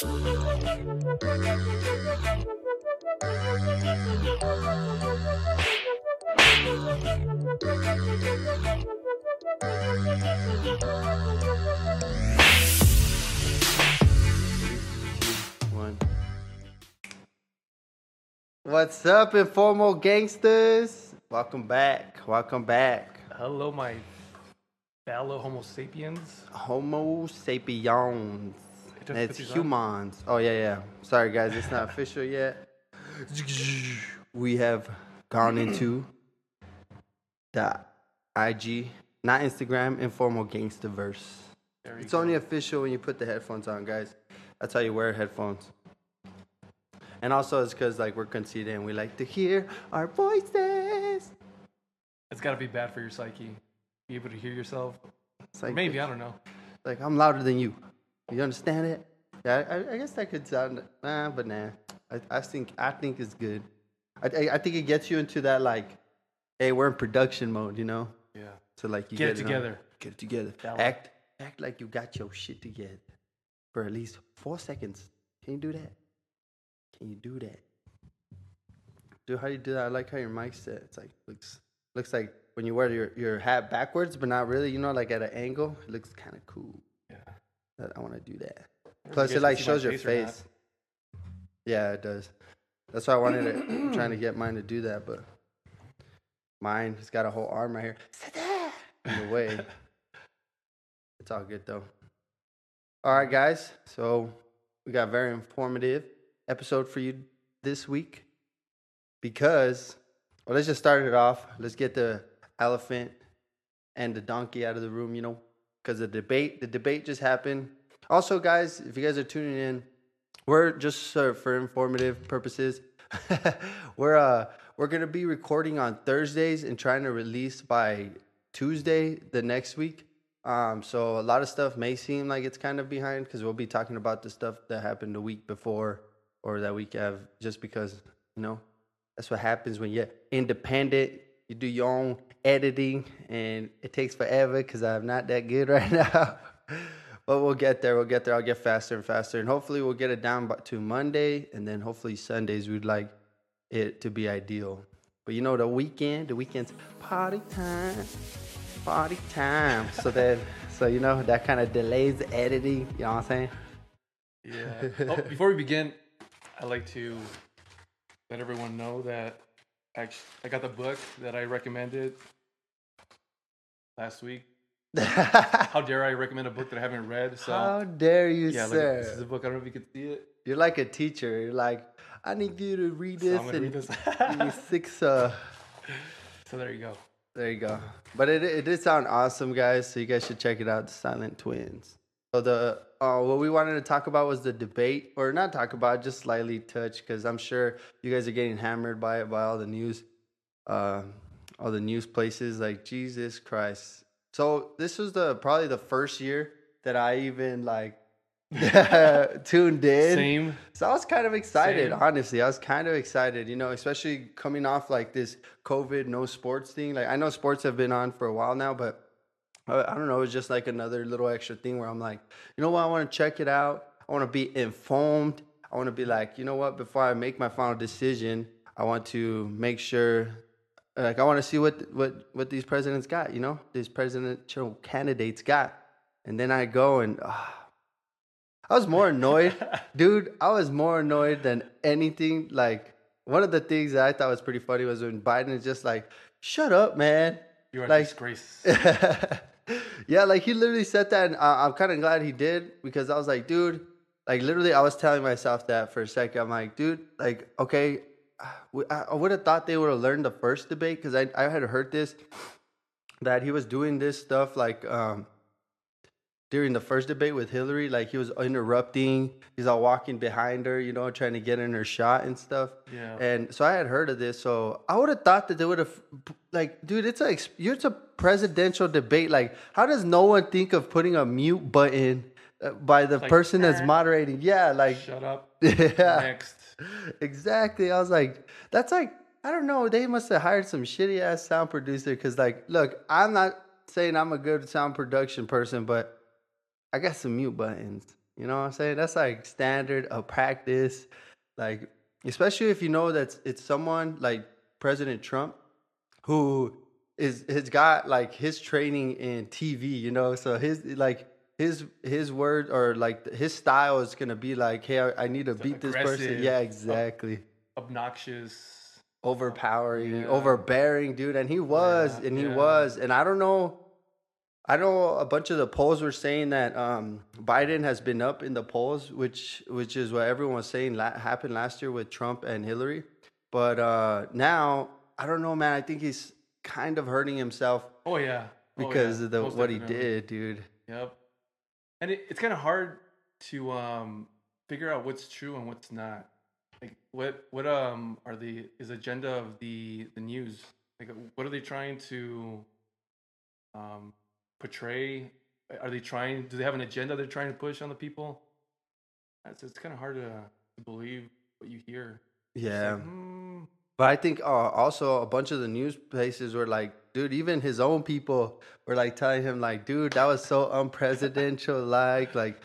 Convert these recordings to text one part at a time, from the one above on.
What's up, informal gangsters? Welcome back. Welcome back. Hello, my fellow Homo sapiens. Homo sapiens. Took It's on. humans. Oh yeah, yeah. Sorry guys, it's not official yet. We have gone into the IG, not Instagram, informal gangsterverse. It's go. only official when you put the headphones on, guys. That's how you wear headphones. And also, it's because like we're conceited and we like to hear our voices. It's got to be bad for your psyche. Be able to hear yourself. Like Maybe I don't know. like I'm louder than you. You understand it? Yeah, I, I guess that could sound, nah, but nah. I, I think I think it's good. I, I I think it gets you into that like, hey, we're in production mode, you know. Yeah. So like you Get it on- together. Get it together. That Act act like you got your shit together for at least four seconds. Can you do that? Can you do that? Dude, how do you do that? I like how your mic's set. It's like looks looks like when you wear your, your hat backwards, but not really. You know, like at an angle. It looks kind of cool. Yeah. That I want to do that. Plus, it like can see my shows your face. Yeah, it does. That's why I wanted it. I'm trying to get mine to do that, but mine has got a whole arm right here. In the way. It's all good though. All right, guys. So we got a very informative episode for you this week because, well, let's just start it off. Let's get the elephant and the donkey out of the room, you know, because the debate, the debate just happened. Also, guys, if you guys are tuning in, we're just uh, for informative purposes. we're uh we're gonna be recording on Thursdays and trying to release by Tuesday the next week. Um, so a lot of stuff may seem like it's kind of behind because we'll be talking about the stuff that happened the week before or that week have just because you know that's what happens when you're independent. You do your own editing, and it takes forever because I'm not that good right now. but we'll get there. We'll get there. I'll get faster and faster, and hopefully we'll get it down by, to Monday, and then hopefully Sundays we'd like it to be ideal. But you know, the weekend, the weekend's party time, party time. so that, so you know, that kind of delays the editing. You know what I'm saying? Yeah. oh, before we begin, I'd like to let everyone know that I got the book that I recommended last week. How dare I recommend a book that I haven't read? So How dare you, yeah, sir? this is a book. I don't know if you can see it. You're like a teacher. You're like, I need you to read So this I'm gonna and read this. give me six. Uh, so there you go. there you go. But it it did sound awesome, guys. So you guys should check it out. The Silent Twins. So the uh, what we wanted to talk about was the debate, or not talk about, just slightly touch, because I'm sure you guys are getting hammered by it by all the news, uh, all the news places. Like Jesus Christ. So this was the probably the first year that I even like tuned in. Same. So I was kind of excited, Same. honestly. I was kind of excited, you know, especially coming off like this COVID no sports thing. Like I know sports have been on for a while now, but I, I don't know. It was just like another little extra thing where I'm like, you know what? I want to check it out. I want to be informed. I want to be like, you know what? Before I make my final decision, I want to make sure. Like I want to see what what what these presidents got, you know, these presidential candidates got, and then I go and ah, I was more annoyed, dude. I was more annoyed than anything. Like one of the things that I thought was pretty funny was when Biden is just like, "Shut up, man." You're a Like- disgrace. yeah, like he literally said that, and I, I'm kind of glad he did because I was like, dude, like literally, I was telling myself that for a second. I'm like, dude, like, okay, I, I would have thought they would have learned the first debate because I I had heard this that he was doing this stuff like um during the first debate with Hillary, like he was interrupting, he's all walking behind her, you know, trying to get in her shot and stuff. Yeah. And so I had heard of this, so I would have thought that they would have, like, dude, it's a it's a presidential debate. Like, how does no one think of putting a mute button uh, by the Like, person that's moderating? Yeah, like, Shut up. yeah, Next. exactly. I was like, that's like, I don't know. They must have hired some shitty ass sound producer because, like, look, I'm not saying I'm a good sound production person, but I got some mute buttons. You know what I'm saying? That's like standard of practice. Like, especially if you know that it's someone like President Trump who is has got like his training in TV, you know. So his like his his word or like his style is gonna be like, hey, I, I need to So beat this person. Yeah, exactly. Obnoxious. Overpowering, Yeah. overbearing, dude. And he was, Yeah, and he yeah. was. And I don't know. I know a bunch of the polls were saying that um, Biden has been up in the polls, which which is what everyone was saying la- happened last year with Trump and Hillary. But uh, now I don't know, man. I think he's kind of hurting himself Oh yeah. Oh, because yeah. of the what he did, dude. Yep. And it, it's kind of hard to um figure out what's true and what's not. Like what what um are the is agenda of the the news? Like what are they trying to um portray? Are they trying do they have an agenda they're trying to push on the people? It's, it's kind of hard to, to believe what you hear. It's like, Yeah. hmm, But I think uh, also a bunch of the news places were like, dude, even his own people were like telling him, like, dude, that was so unpresidential. Like, like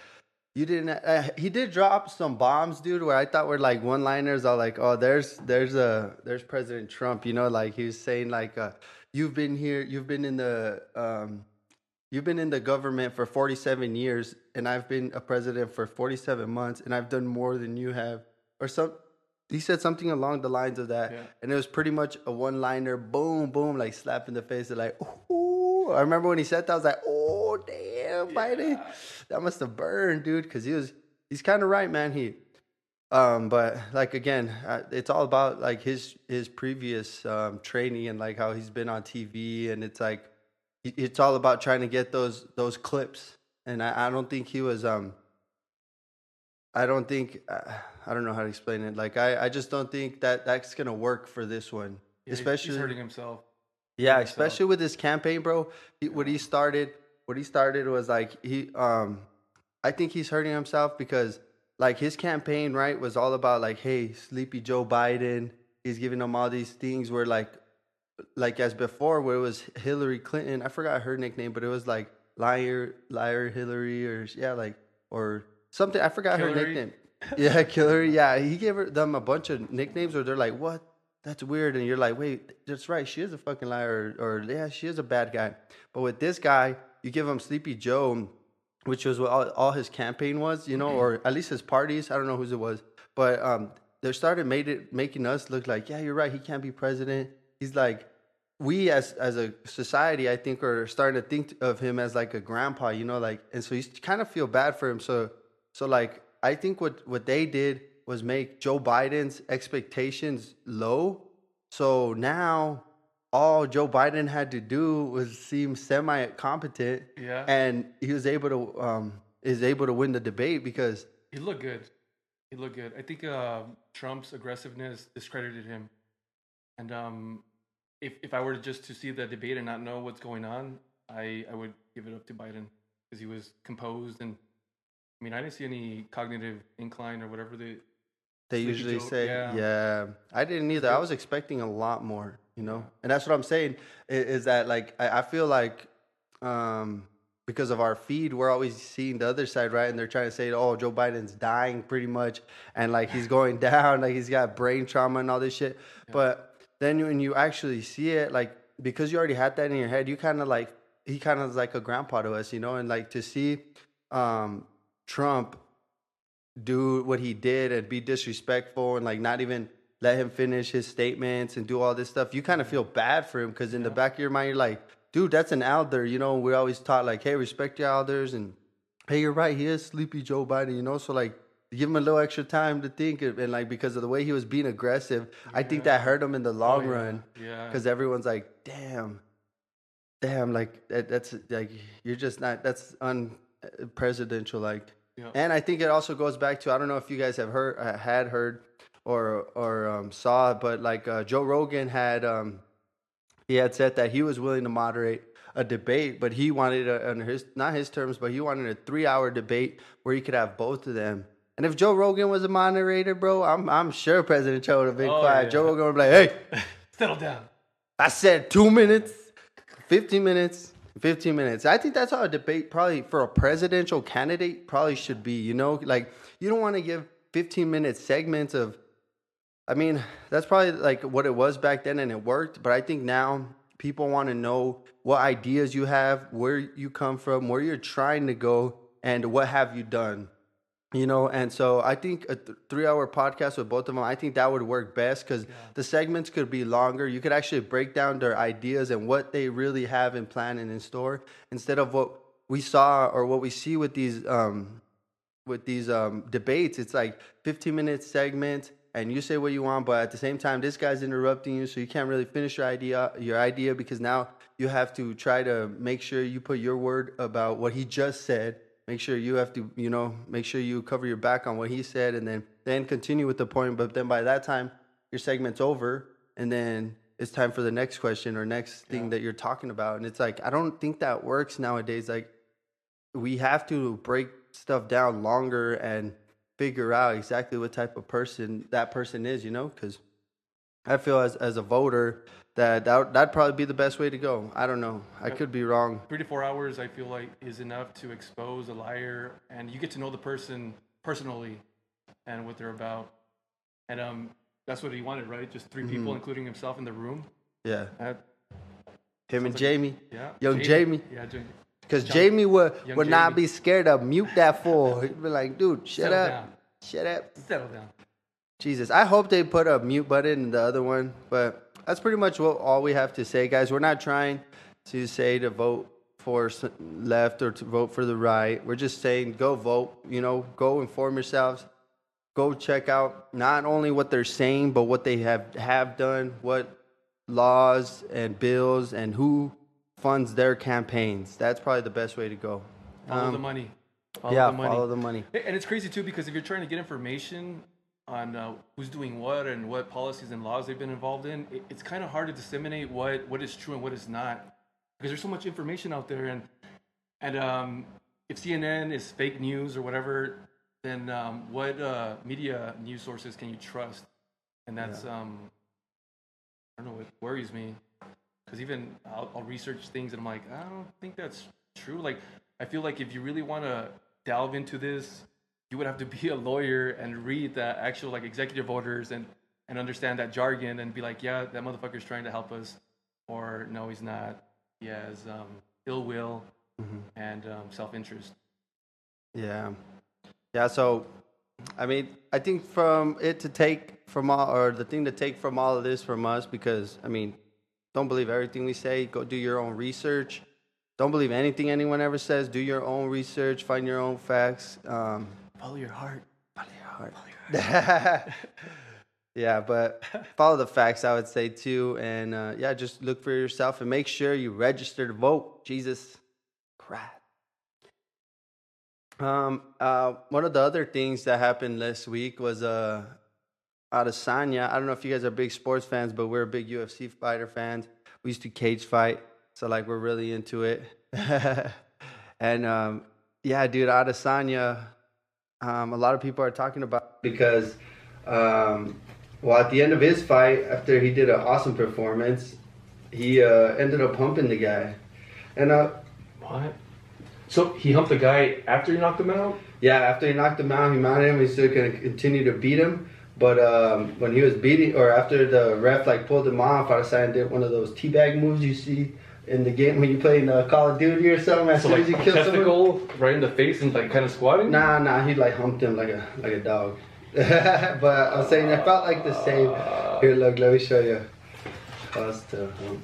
you didn't. Uh, he did drop some bombs, dude, where I thought were like one liners. All like, oh, there's there's a there's President Trump. You know, like he was saying like, uh, you've been here, you've been in the um, you've been in the government for 47 years, and I've been a president for 47 months, and I've done more than you have, or some. He said something along the lines of that, Yeah. and it was pretty much a one-liner, boom, boom, like slap in the face. Of like, ooh. I remember when he said that, I was like, oh damn, Biden, that must have burned, dude, because he was, he's kind of right, man. He, um, but like again, uh, it's all about like his his previous um, training and like how he's been on TV, and it's like it's all about trying to get those those clips. And I, I don't think he was um I don't think uh, I don't know how to explain it. Like I, I just don't think that that's gonna work for this one, yeah, especially he's hurting himself. yeah, himself. especially with this campaign, bro. He, What he started, what he started was like he, um, I think he's hurting himself because like his campaign, right, was all about like, hey, sleepy Joe Biden. He's giving them all these things where like, like as before, where it was Hillary Clinton. I forgot her nickname, but it was like liar, liar Hillary, or yeah, like or something. I forgot her nickname. Yeah, Hillary. Yeah, he gave her, them a bunch of nicknames or they're like, what? That's weird. And you're like, wait, that's right. She is a fucking liar. Or, or, yeah, she is a bad guy. But with this guy, you give him Sleepy Joe, which was what all, all his campaign was, you know, or at least his parties. I don't know whose it was. But um, they started made it making us look like, yeah, you're right. He can't be president. He's like, we as as a society, I think, are starting to think of him as like a grandpa, you know, like, and so you kind of feel bad for him. So, so like, I think what what they did was make Joe Biden's expectations low. So now all Joe Biden had to do was seem semi competent, Yeah. and he was able to um is able to win the debate because He looked good. He looked good. I think uh, Trump's aggressiveness discredited him. And um, if if I were just to see the debate and not know what's going on, I I would give it up to Biden because he was composed and I mean I didn't see any cognitive incline or whatever the They usually Joe, say, yeah. yeah. I didn't either. I was expecting a lot more, you know, and that's what I'm saying is, that like I, I feel like um, because of our feed, we're always seeing the other side, right? And they're trying to say, oh, Joe Biden's dying pretty much, and like he's going down, like he's got brain trauma and all this shit. But then when you actually see it, like because you already had that in your head, you kind of like he kind of is like a grandpa to us, you know, and like to see um, Trump do what he did and be disrespectful and like not even let him finish his statements and do all this stuff, you kind of feel bad for him because in the back of your mind, you're like, dude, that's an elder. You know, we always taught like, hey, respect your elders and hey, you're right, he is sleepy Joe Biden, you know, so like give him a little extra time to think and like because of the way he was being aggressive, I think that hurt him in the long Oh, yeah. run Yeah. because everyone's like, damn, damn, like that, that's like you're just not that's unpresidential like. Yeah. And I think it also goes back to I don't know if you guys have heard uh, had heard or or um, saw, but like uh, Joe Rogan had um, he had said that he was willing to moderate a debate, but he wanted a, on his not his terms, but he wanted a three hour debate where he could have both of them. And if Joe Rogan was a moderator, bro, I'm I'm sure President Joe would have been Oh, quiet. yeah. Joe Rogan would be like, "Hey, Settle down. I said two minutes, 15 minutes. 15 minutes. I think that's how a debate probably for a presidential candidate probably should be, you know? Like you don't want to give 15 minute segments of I mean, that's probably like what it was back then and it worked, but I think now people want to know what ideas you have, where you come from, where you're trying to go and what have you done. You know, and so I think a th- three hour podcast with both of them, I think that would work best because the segments could be longer. You could actually break down their ideas and what they really have in plan and in store instead of what we saw or what we see with these um, with these um, debates. It's like 15 minute segment and you say what you want, but at the same time, this guy's interrupting you, so you can't really finish your idea your idea because now you have to try to make sure you put your word about what he just said make sure you have to you know make sure you cover your back on what he said and then then continue with the point. But then by that time your segment's over and then it's time for the next question or next thing Yeah. that you're talking about. And it's like i don't think that works nowadays. Like we have to break stuff down longer and figure out exactly what type of person that person is you know because i feel as, as a voter that, that that'd probably be the best way to go i don't know i could be wrong Three to four hours, I feel like, is enough to expose a liar, and you get to know the person personally and what they're about. And um, that's what he wanted, right? Just 3 people, Mm-hmm. including himself, in the room. yeah That, him and like- jamie yeah, Young Jamie. Yeah, Jamie. Because Jamie would, young would not be scared to mute that fool. He'd be like, dude, shut Settle up. down. Shut up. Settle down. Jesus. I hope they put a mute button in the other one. But that's pretty much what all we have to say, guys. We're not trying to say to vote for left or to vote for the right. We're just saying go vote. You know, go inform yourselves. Go check out not only what they're saying, but what they have, have done, what laws and bills, and who funds their campaigns. That's probably the best way to go. Follow the Um, money. Follow yeah, the money. follow the money. And it's crazy too because if you're trying to get information on uh, who's doing what and what policies and laws they've been involved in, it, it's kind of hard to disseminate what what is true and what is not because there's so much information out there. And and um, if CNN is fake news or whatever, then um, what uh, media news sources can you trust? And that's um, I don't know. It worries me because even I'll, I'll research things and I'm like, I don't think that's true. Like, I feel like if you really want to delve into this, you would have to be a lawyer and read the actual like executive orders and and understand that jargon and be like, yeah, that motherfucker's trying to help us, or no, he's not. He has um, ill will and um, self interest. Yeah. Yeah, so I mean, I think from it to take from all or the thing to take from all of this from us because I mean, don't believe everything we say, go do your own research. Don't believe anything anyone ever says, do your own research, find your own facts. Um, Follow your heart. follow your heart. yeah, but follow the facts, I would say too. And uh, yeah, just look for yourself and make sure you register to vote. Jesus Christ. Um, uh, one of the other things that happened last week was uh, Adesanya. I don't know if you guys are big sports fans, but we're big UFC fighter fans. We used to cage fight, so like we're really into it. and um, yeah, dude, Adesanya. Um, a lot of people are talking about because, um, well, at the end of his fight, after he did an awesome performance, he uh, ended up humping the guy, and uh, What? So he humped the guy after he knocked him out? Yeah, after he knocked him out, he mounted him. He's still gonna continue to beat him. But um, when he was beating, or after the ref like pulled him off, Adesanya did one of those teabag moves you see in the game when you play in uh, Call of Duty or something. As So soon like as you kill someone, right in the face and like kind of squatting? nah, nah, he like humped him like a like a dog. but I'm saying it felt like the same. Here, look, let me show you. Hump.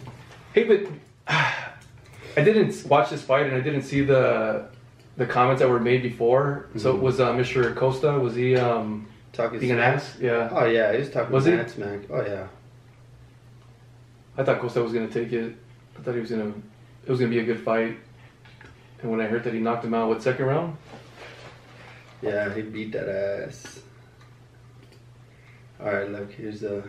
Hey, but I didn't watch this fight and I didn't see the the comments that were made before. So was uh, Mr. Costa was he um Talking being an ass? Yeah. Oh yeah, he was talking Was he? smack. Oh yeah. I thought Costa was gonna take it. I thought he was gonna it was gonna be a good fight. And when I heard that he knocked him out, what second round? Yeah, he beat that ass. All right, look, here's the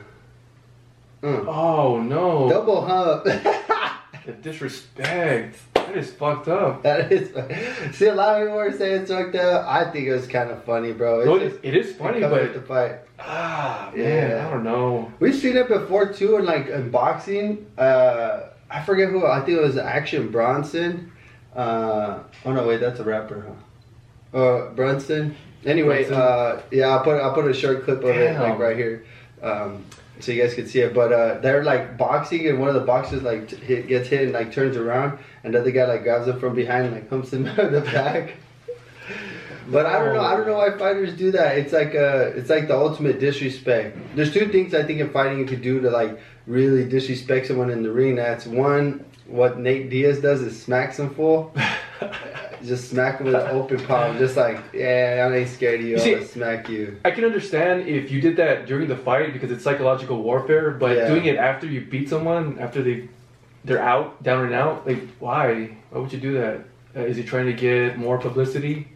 uh, Oh no! double hump. The disrespect. That is fucked up. that is. See, a lot of people were saying it's fucked up. I think it was kind of funny, bro. It's No, just- it, is funny, but the fight. ah man, Yeah. I don't know. We've seen it before too, in like in boxing. Uh, I forget who. I think it was Action Bronson. Uh, oh no, wait, that's a rapper, huh? Uh, Brunson. Anyway, Brunson. uh, yeah, I'll put I'll put a short clip of it like right here, um, so you guys can see it. But uh, they're like boxing, and one of the boxers like t- hit, gets hit and like turns around, and the other guy like grabs him from behind and like humps him out of the back. But I don't know. I don't know why fighters do that. It's like uh, it's like the ultimate disrespect. There's two things I think in fighting you could do to like really disrespect someone in the ring. That's one, what Nate Diaz does is smacks him full. just smack him with an open palm, just like yeah, I ain't scared of you. You see- gonna smack you. I can understand if you did that during the fight because it's psychological warfare, but Yeah. doing it after you beat someone, after they they're out, down and out, like why? Why would you do that? Uh, is he trying to get more publicity?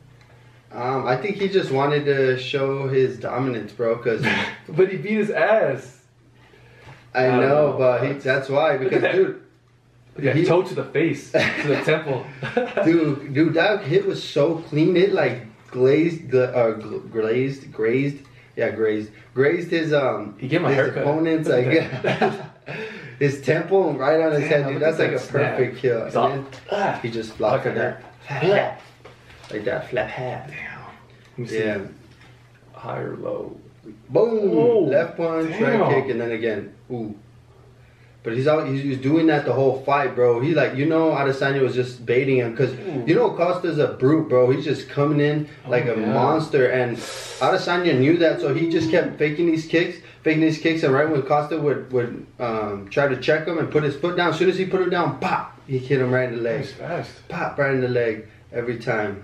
Um, I think he just wanted to show his dominance, bro. Cause But he beat his ass. I I know, know. but he, that's why. Because that. dude, Yeah, He- toe to the face, to the temple. dude, dude, that hit was so clean. It like glazed, gla- uh, gl- glazed, grazed, yeah, grazed, grazed his um He gave him a his haircut. opponent's like his temple right on his Damn, head, dude. That's at like a snap. perfect kill. All- Ah, he just blocked it. like at that, that. Like that, flat hat. Damn. Let me see. Yeah, High or low? boom, Whoa, left punch, damn. right kick, and then again, ooh. But he's out. He's, he's doing that the whole fight, bro. He like you know Adesanya was just baiting him because you know Costa's a brute, bro. He's just coming in like Oh, a yeah. monster, and Adesanya knew that, so he just kept faking these kicks, faking these kicks, and right when Costa would would um, try to check him and put his foot down, as soon as he put him down, pop, he hit him right in the leg, He's fast. pop right in the leg every time.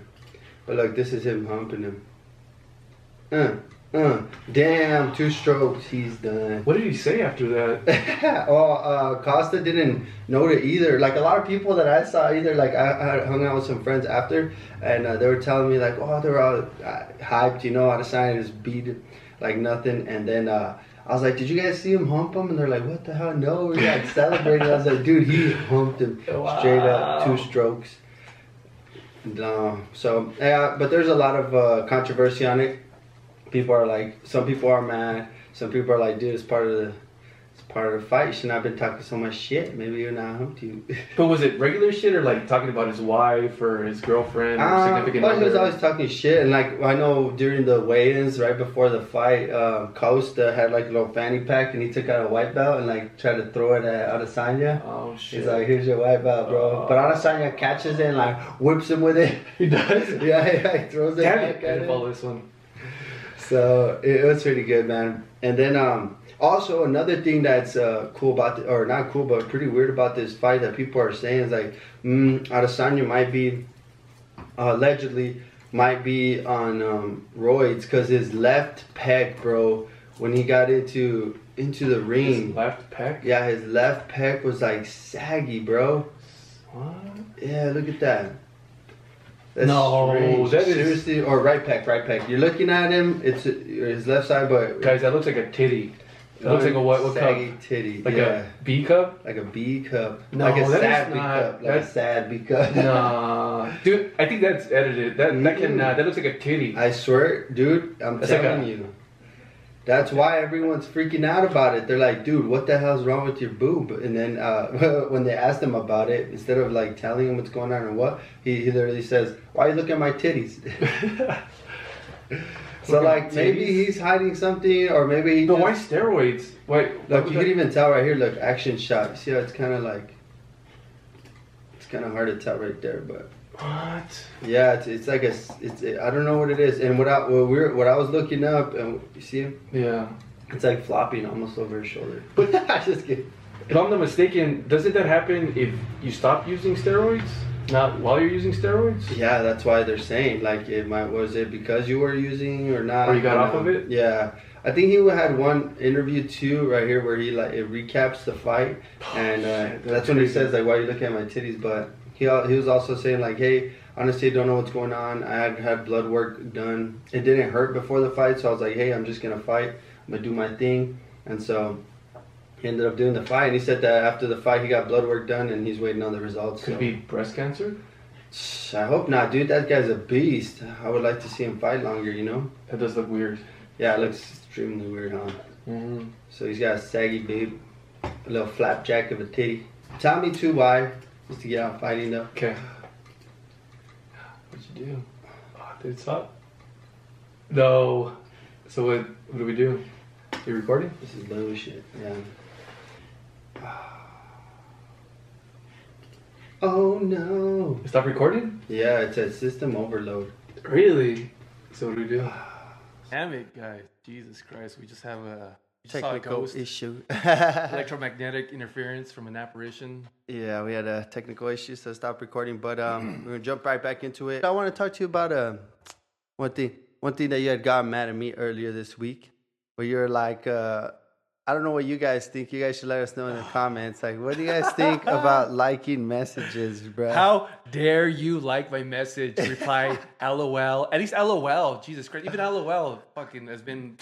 But look, this is him humping him. Uh, uh, damn, two strokes, he's done. What did he say after that? oh, uh, Costa didn't know it either. Like a lot of people that I saw, either like I, I hung out with some friends after, and uh, they were telling me like, oh, they were all uh, hyped, you know, Adesanya just beat it like nothing, and then. uh I was like, did you guys see him hump him? And they're like, what the hell? No, we're like celebrating. I was like, dude, he humped him straight up, two strokes. No, so yeah, but there's a lot of uh, controversy on it. People are like, some people are mad. Some people are like, dude, it's part of the, part of the fight. You should not have been talking so much shit. Maybe you're not humped you. But was it regular shit or like talking about his wife or his girlfriend or Uh, significant well, he was always talking shit, and like I know during the weigh-ins, right before the fight, uh, Costa had like a little fanny pack, and he took out a white belt and like tried to throw it at Adesanya. Oh shit! He's like, "Here's your white belt, bro." Oh. but Adesanya catches it and like whips him with it. he does. yeah, yeah, he throws it Damn back it! I at him. follow this one. So it, it was pretty good, man. And then um, also another thing that's uh, cool about the, or not cool, but pretty weird about this fight that people are saying is like, mm, Adesanya might be uh, allegedly might be on um, roids because his left pec, bro, when he got into into the His ring, left pec. yeah, his left pec was like saggy, bro. What? Yeah, look at that. No, strange. that is- seriously or right pec, right pec. You're looking at him. It's uh, his left side, but Guys, that looks like a titty. It looks like a what? What cup? saggy titty. Like yeah, a B cup? like a B cup. No, like a that is sad B not- cup. Like a that's- sad B cup. Nah, dude. I think that's edited. That that can Mm. uh, that looks like a titty. I swear, dude. I'm That's like telling a- you. That's why everyone's freaking out about it. They're like, dude, what the hell's wrong with your boob? And then uh, when they ask him about it, instead of like telling him what's going on or what, he, he literally says, "Why are you looking at my titties?" so like maybe he's hiding something, or maybe he. just- why steroids? Why? Look, you can even tell right here. Look, action shot. You see how it's kind of like. It's kind of hard to tell right there, but What? yeah, it's, it's like a. It's I don't know what it is, and what I what we're what I was looking up, and you see, him? Yeah. it's like flopping almost over his shoulder. But- I just kidding. If I'm not mistaken, doesn't that happen if you stop using steroids? Not while you're using steroids? Yeah, that's why they're saying like it might was it because you were using or not? Or you got off of it? Yeah, I think he had one interview too right here where he like it recaps the fight, and uh, Shit, that's when he says like, "Why are you looking at my titties?" But he he was also saying like, "Hey, honestly, I don't know what's going on. I had had blood work done. It didn't hurt before the fight, so I was like, hey, I'm just gonna fight. I'm gonna do my thing." And so he ended up doing the fight. And he said that after the fight, he got blood work done, and he's waiting on the results. Could so. be breast cancer? I hope not, dude. That guy's a beast. I would like to see him fight longer. You know? That does look weird. Yeah, it looks extremely weird, huh? Mm-hmm. So he's got a saggy boob, a little flapjack of a titty. Tell me too why. Just to get out fighting though. Okay. What'd you do? Oh, did it stop? No. So what? What do we do? You recording? This is bullshit. Yeah. Oh no. Stop recording? Yeah, it a system overload. Really? So what do we do? Damn it, guys! Jesus Christ, we just have a we just saw a ghost. issue. electromagnetic interference from an apparition. Yeah, we had a technical issue, so stop recording. But um, we're gonna jump right back into it. I want to talk to you about uh, one thing. One thing that you had gotten mad at me earlier this week, where you're like, uh, I don't know what you guys think. You guys should let us know in the comments. Like, what do you guys think about liking messages, bro? How dare you like my message? Reply LOL. At least LOL. Jesus Christ. Even LOL fucking has been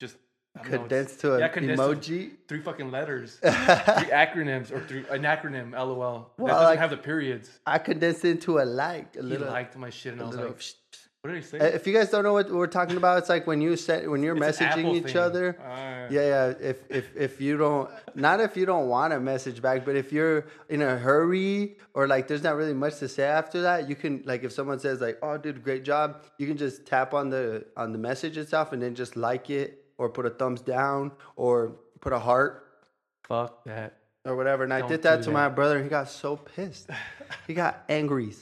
just don't know, condensed to an yeah, condensed to emoji? three fucking letters, three acronyms, or three an acronym. LOL. that Well, doesn't like- have the periods. I condensed it into a like, a He little. liked my shit, and I was little like, "What did he say?" Uh, If you guys don't know what we're talking about, it's like when you set when you're It's messaging each thing. other. Ah. Yeah, yeah. If if if you don't, not if you don't want to message back, but if you're in a hurry or like there's not really much to say after that, you can like if someone says like, "Oh, dude, great job," you can just tap on the on the message itself and then just like it or put a thumbs down or put a heart Fuck that. or whatever. And I Don't did that do to my brother, and he got so pissed. he got angry.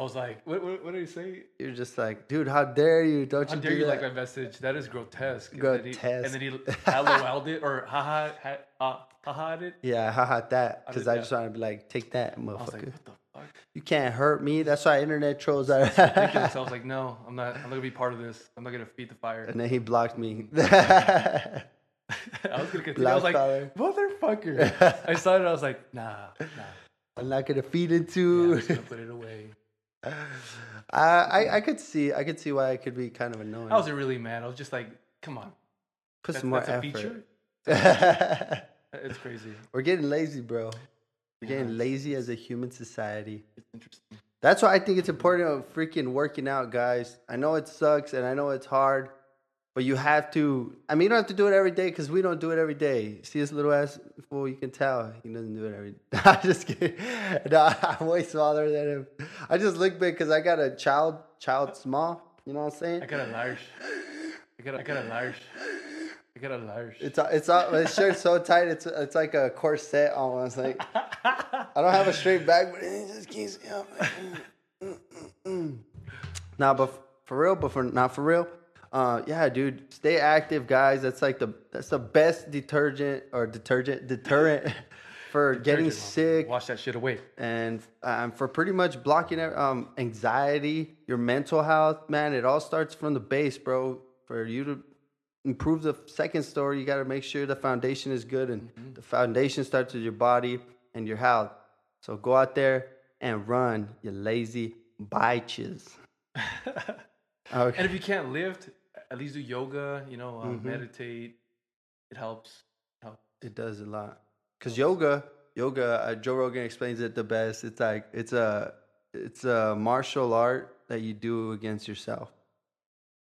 I was like, what, what, what did he say? You're just like, dude, how dare you? Don't How you dare do you that? like my message? That is grotesque. And Grotesque. then he, and then he LOL'd it or haha ha, uh, haha'd it. Yeah, haha, that. I Because I that. just want to be like, take that, I was like, motherfucker. what the fuck? you can't hurt me. That's why internet trolls are. Ridiculous. I was like, no, I'm not. I'm not gonna be part of this. I'm not gonna feed the fire. and then he blocked me. I was gonna continue. I was like, Black motherfucker. I saw it. I was like, nah, nah. I'm not gonna feed Yeah, I'm into. just gonna put it away. I, I I could see I could see why it could be kind of annoying. I wasn't really mad. I was just like, come on. Put That's, some more effort. feature. It's crazy. We're getting lazy, bro. We're getting it's- lazy as a human society. It's interesting. That's why I think it's important of freaking working out, guys. I know it sucks and I know it's hard, but you have to. I mean, you don't have to do it every day because we don't do it every day. See this little ass fool? You can tell he doesn't do it every. I'm just kidding. No, I'm way smaller than him. I just look big because I got a child, child small. You know what I'm saying? I got a large. I got. A, I got a large. I got a large. It's it's all my shirt's so tight. It's it's like a corset almost. Like I don't have a straight back, but it just keeps me up. Mm, mm, mm, mm. Nah, but for real, but for not for real. Uh, yeah, dude, stay active, guys. That's like the that's the best detergent or detergent deterrent for getting Detergent, motherfucker. sick Wash that shit away. and um, for pretty much blocking um, anxiety, your mental health, man, it all starts from the base, bro. For you to improve the second story, you got to make sure the foundation is good, and the foundation starts with your body and your health. So go out there and run, you lazy bitches. Okay. And if you can't lift, at least do yoga. You know, uh, Mhm. meditate. It helps. Help. It does a lot. Cause yoga, yoga, uh, Joe Rogan explains it the best. It's like it's a it's a martial art that you do against yourself.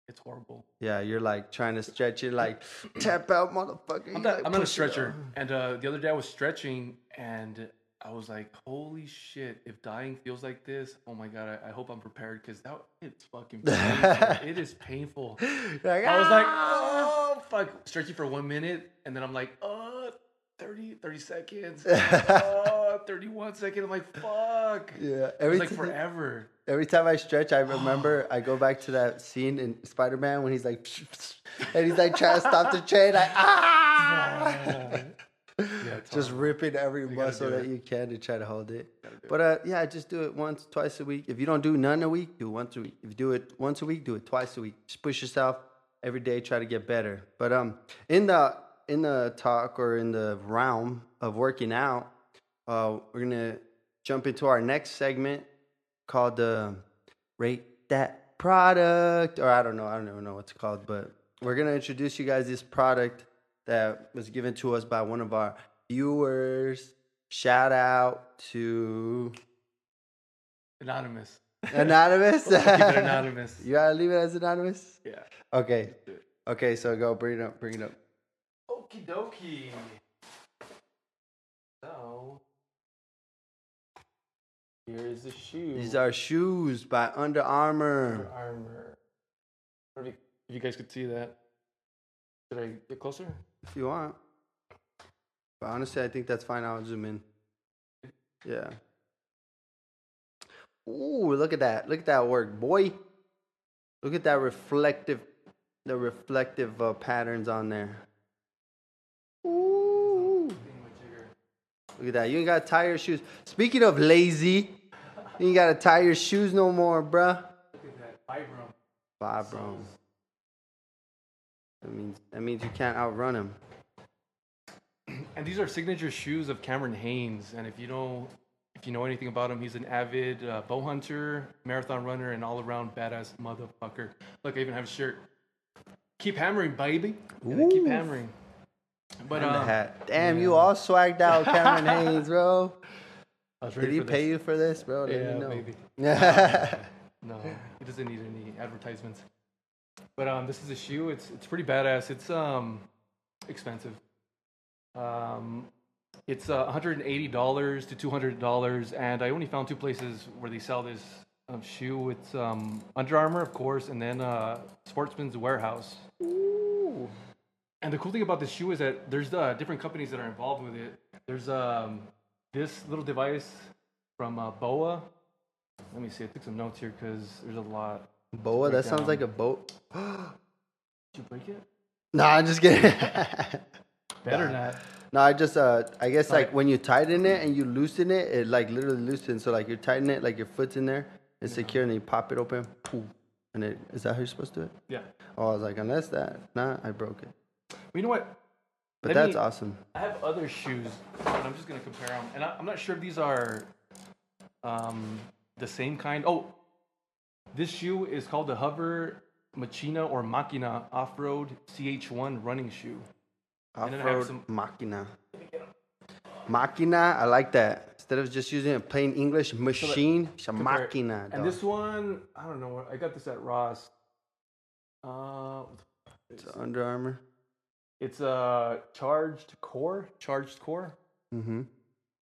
It's horrible. Yeah, you're like trying to stretch it, like tap out, motherfucker. I'm not. like, I'm not a stretcher. And uh, the other day I was stretching, and I was like, "Holy shit! If dying feels like this, oh my god! I, I hope I'm prepared because that it's fucking. Painful. it is painful. Like, I was like, "Ah!" oh fuck, stretching for one minute, and then I'm like, oh, 30, 30 seconds, oh, 31 seconds. I'm like, fuck. yeah. Every like forever. every time I stretch, I remember I go back to that scene in Spider Man when he's like, and he's like trying to stop the train, like ah, just ripping every gotta muscle that it. you can to try to hold it. But uh, yeah, just do it once, twice a week. If you don't do none a week, do once a week. If you do it once a week, do it twice a week. Just push yourself every day. Try to get better. But um, in the in the talk or in the realm of working out, uh, we're gonna jump into our next segment called the rate that product, or I don't know, I don't even know what's called, but we're gonna introduce you guys this product that was given to us by one of our viewers. Shout out to Anonymous. Anonymous. Keep it anonymous. You gotta leave it as anonymous? Yeah. Okay. Okay, so go bring it up, bring it up. Okie dokie. So, Here is the shoe. These are shoes by Under Armour. Under Armour. I don't know If you, if you guys could see that. Should I get closer? If you want. But honestly, I think that's fine. I'll zoom in. Yeah. Ooh, look at that. Look at that work, boy. Look at that reflective, the reflective uh, patterns on there. Ooh. Look at that. You ain't got to tie your shoes. Speaking of lazy, you ain't got to tie your shoes no more, bruh. Look at that. Vibram. Vibram. That means that means you can't outrun him. And these are signature shoes of Cameron Hanes. And if you know, if you know anything about him, he's an avid uh, bow hunter, marathon runner, and all-around badass motherfucker. Look, I even have a shirt. Keep hammering, baby. Keep hammering. But And the um, hat. Damn, you all swagged out, Cameron Hanes, bro. Did he pay this. you for this, bro? Let Yeah, know. maybe. Yeah. No, he doesn't need any advertisements. But um, this is a shoe. It's it's pretty badass. It's um expensive. Um, it's uh, 180 dollars to 200 dollars, and I only found two places where they sell this um, shoe. It's um, Under Armour, of course, and then uh, Sportsman's Warehouse. Ooh. And the cool thing about this shoe is that there's uh, different companies that are involved with it. There's um, this little device from uh, Boa. Let me see. I took some notes here because there's a lot. Boa, that sounds like a boat. Did you break it? no, I'm just kidding. Better not. no, I just uh I guess Like- when you tighten it and you loosen it, it like literally loosens. So like you tighten it, like your foot's in there, it's secure, and then you pop it open, poof, and it is that how you're supposed to do it? Yeah. Oh, I was like, unless that, nah, I broke it. Well, you know what? But Let that's me- awesome. I have other shoes, but I'm just gonna compare them, and I, I'm not sure if these are um, the same kind. Oh, this shoe is called the HOVR Machina or Machina Off-Road CH1 running shoe. And then I have Off-road some- machina. Machina, I like that. Instead of just using a plain English machine, it's a Compare- machina. And dog. this one, I don't know. where- I got this at Ross. Uh, It's Under Armour. it's a charged core. Charged core. Mm-hmm.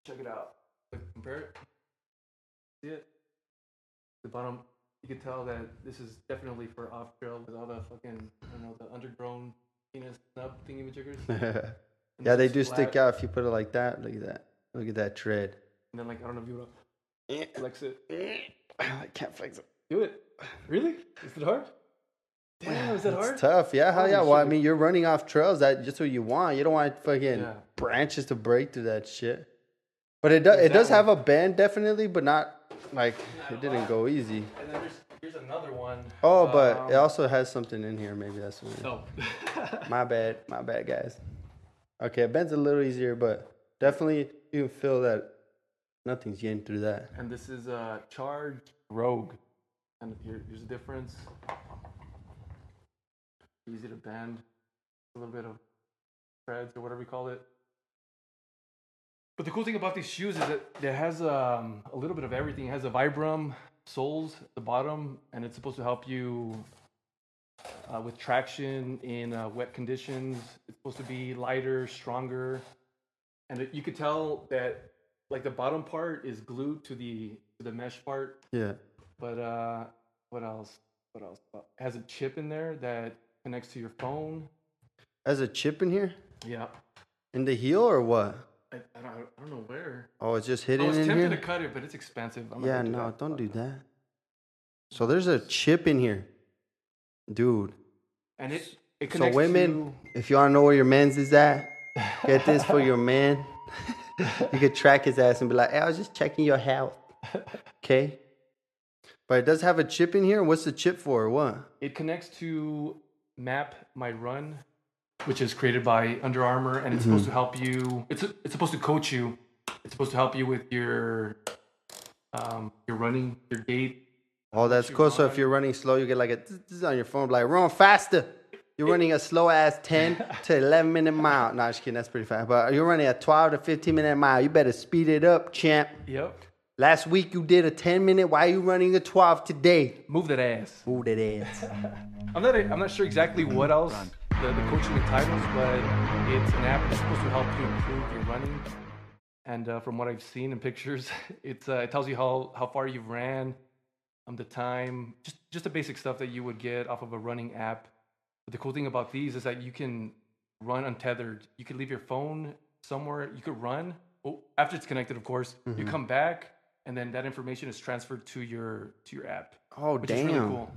Check it out. Compare it. See it? The bottom, you can tell that this is definitely for off trail with all the fucking, I don't know, the undergrown penis snub thingy. Yeah, they do stick out if you put it like that. Look at that. Look at that tread. And then, like, I don't know if you want to eh. flex it. Eh. I can't flex it. Do it. Really? Is it hard? Damn, is that It's tough. Yeah, hell yeah. Well, I mean, you're running off trails. That just what you want. You don't want fucking Yeah. branches to break through that shit. But it does. It does have a bend, definitely, but not like it didn't go easy. And then there's, here's another one. Oh, but it Um, also has something in here. Maybe that's what. My bad. My bad, guys. Okay, bends a little easier, but definitely you can feel that nothing's getting through that. and this is a charged rogue. And here, here's the difference. Easy to bend. A little bit of threads or whatever we call it. But the cool thing about these shoes is that it has um, a little bit of everything. It has a Vibram soles at the bottom, and it's supposed to help you uh, with traction in uh, wet conditions. It's supposed to be lighter, stronger, and it, you could tell that like the bottom part is glued to the to the mesh part. Yeah. But uh, what else? What else? Uh, It has a chip in there that connects to your phone. Has a chip in here Yeah, in the heel or what? I, I, don't, I don't know where. Oh, it's just hidden I was in tempted here. to cut it, but it's expensive. I'm not Yeah, gonna no, that. don't do that. So there's a chip in here, dude. And it it So connects women, if you want to know where your man's is at, get this for your man. you could track his ass and be like, hey, I was just checking your health. Okay. But it does have a chip in here. What's the chip for? or What? It connects to Map My Run, which is created by Under Armour, and it's supposed to help you. It's it's supposed to coach you. It's supposed to help you with your um, your running, your gait. Oh, that's cool. So if you're running slow, you get like a this zzz on your phone, like run faster. You're running a slow ass 10 to 11 minute mile. No, just kidding. That's pretty fast. But you're running a 12 to 15 minute mile. You better speed it up, champ. Yep. Last week you did a 10 minute. Why are you running a 12 today? Move that ass. Move that ass. I'm not. I'm not sure exactly what else the, the coaching titles, but it's an app that's supposed to help you improve your running and uh, from what I've seen in pictures, it's uh, it tells you how how far you've ran, um, the time, just just the basic stuff that you would get off of a running app. But the cool thing about these is that you can run untethered. You could leave your phone somewhere. You could run well, after it's connected, of course. You Mhm. come back, and then that information is transferred to your to your app, Oh which damn! is really cool.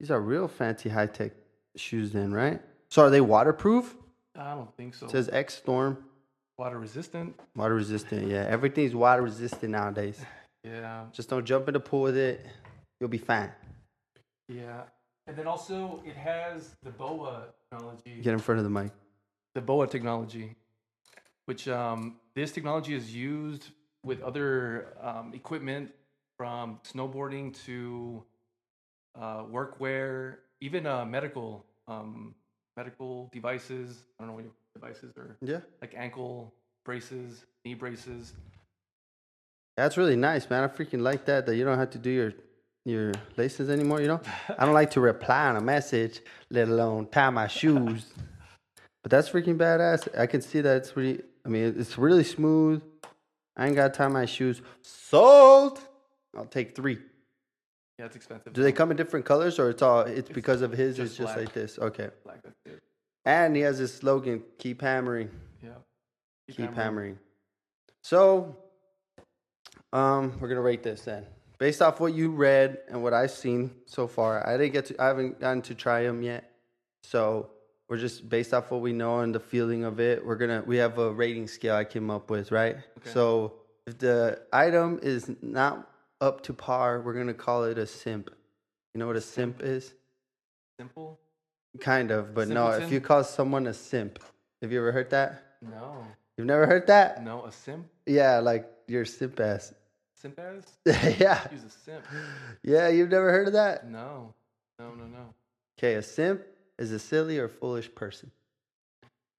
These are real fancy high tech shoes, then, right? So are they waterproof? I don't think so. It says X Storm, Water resistant. water resistant. Yeah, everything's water resistant nowadays. Yeah, Just don't jump in the pool with it. You'll be fine. yeah. And then also it has the BOA technology. Get in front of the mic. the BOA technology, which um, this technology is used with other um, equipment from snowboarding to uh, workwear, even uh, medical um, medical devices. I don't know what your devices are Yeah. like ankle braces, knee braces. That's really nice, man. I freaking like that that you don't have to do your your laces anymore. You know, I don't like to reply on a message, let alone tie my shoes. But that's freaking badass. I can see that it's pretty. I mean, it's really smooth. I ain't got to tie my shoes. Sold. I'll take three. Yeah, it's expensive. Do they come in different colors, or it's all? It's because of his. just It's just black. like this. Okay. It. And he has this slogan: "Keep hammering, Yeah. keep hammering." So, um, we're gonna rate this then, based off what you read and what I've seen so far. I didn't get to. I haven't gotten to try them yet, so we're just based off what we know and the feeling of it. We're gonna. We have a rating scale I came up with, right? Okay. So if the item is not up to par, we're gonna call it a simp. You know what a simp is? Simple? Kind of, but no. If you call someone a simp, have you ever heard that? No. You've never heard that? No, a simp? Yeah, like you're simp ass. Simp ass? yeah, Use a simp. yeah. You've never heard of that? No. No, no, no. Okay, a simp is a silly or foolish person.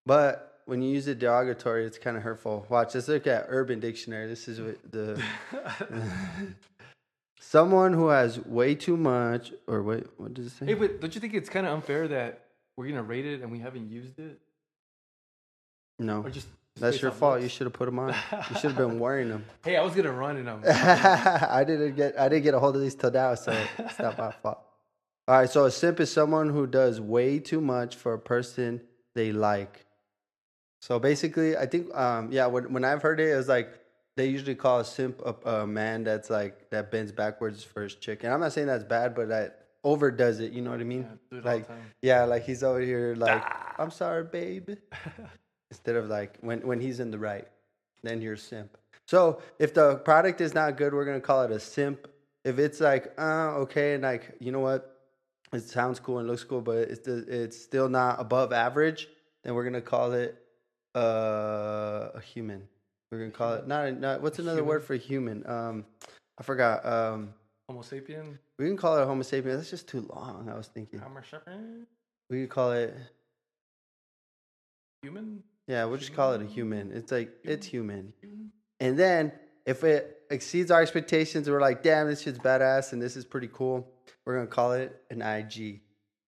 But when you use a derogatory, it's kind of hurtful. Watch. Let's look at Urban Dictionary. This is what the someone who has way too much, or wait, what does it say? Hey, but don't you think it's kind of unfair that we're gonna rate it and we haven't used it, no, or just? that's your fault. looks? You should have put them on. You should have been wearing them. Hey, I was gonna run in them. I didn't get I didn't get a hold of these till now, so it's not my fault. All right, so a simp is someone who does way too much for a person they like. So basically, I think um yeah, when when I've heard it, it's like they usually call a simp a, a man that's like that bends backwards for his chick, and I'm not saying that's bad, but that overdoes it. You know what I mean? Yeah, do it all like yeah, like he's over here like I'm sorry, babe instead of like when when he's in the right, then you're a simp. So if the product is not good, we're gonna call it a simp. If it's like uh okay and like you know what, it sounds cool and looks cool, but it's it's still not above average, then we're gonna call it uh, a human. We're gonna call it not a- not what's A another word human? for human? Um, I forgot. Um, Homo sapien, we can call it a Homo sapien. That's just too long. I was thinking Homo sapien, we could call it. human, Yeah, we'll just call it a human. It's like it's human. human. And then if it exceeds our expectations, we're like, damn, this shit's badass and this is pretty cool. We're gonna call it an IG,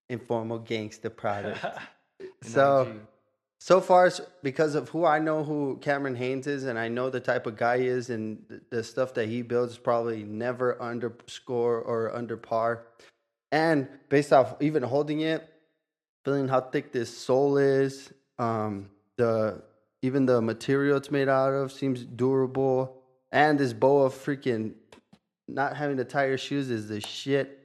informal gangster product. So- IG. So far, because of who I know who Cameron Hanes is, and I know the type of guy he is, and the stuff that he builds is probably never underscore or under par. And based off even holding it, feeling how thick this sole is, um, the even the material it's made out of seems durable, and this boa freaking not having to tie your shoes is the shit.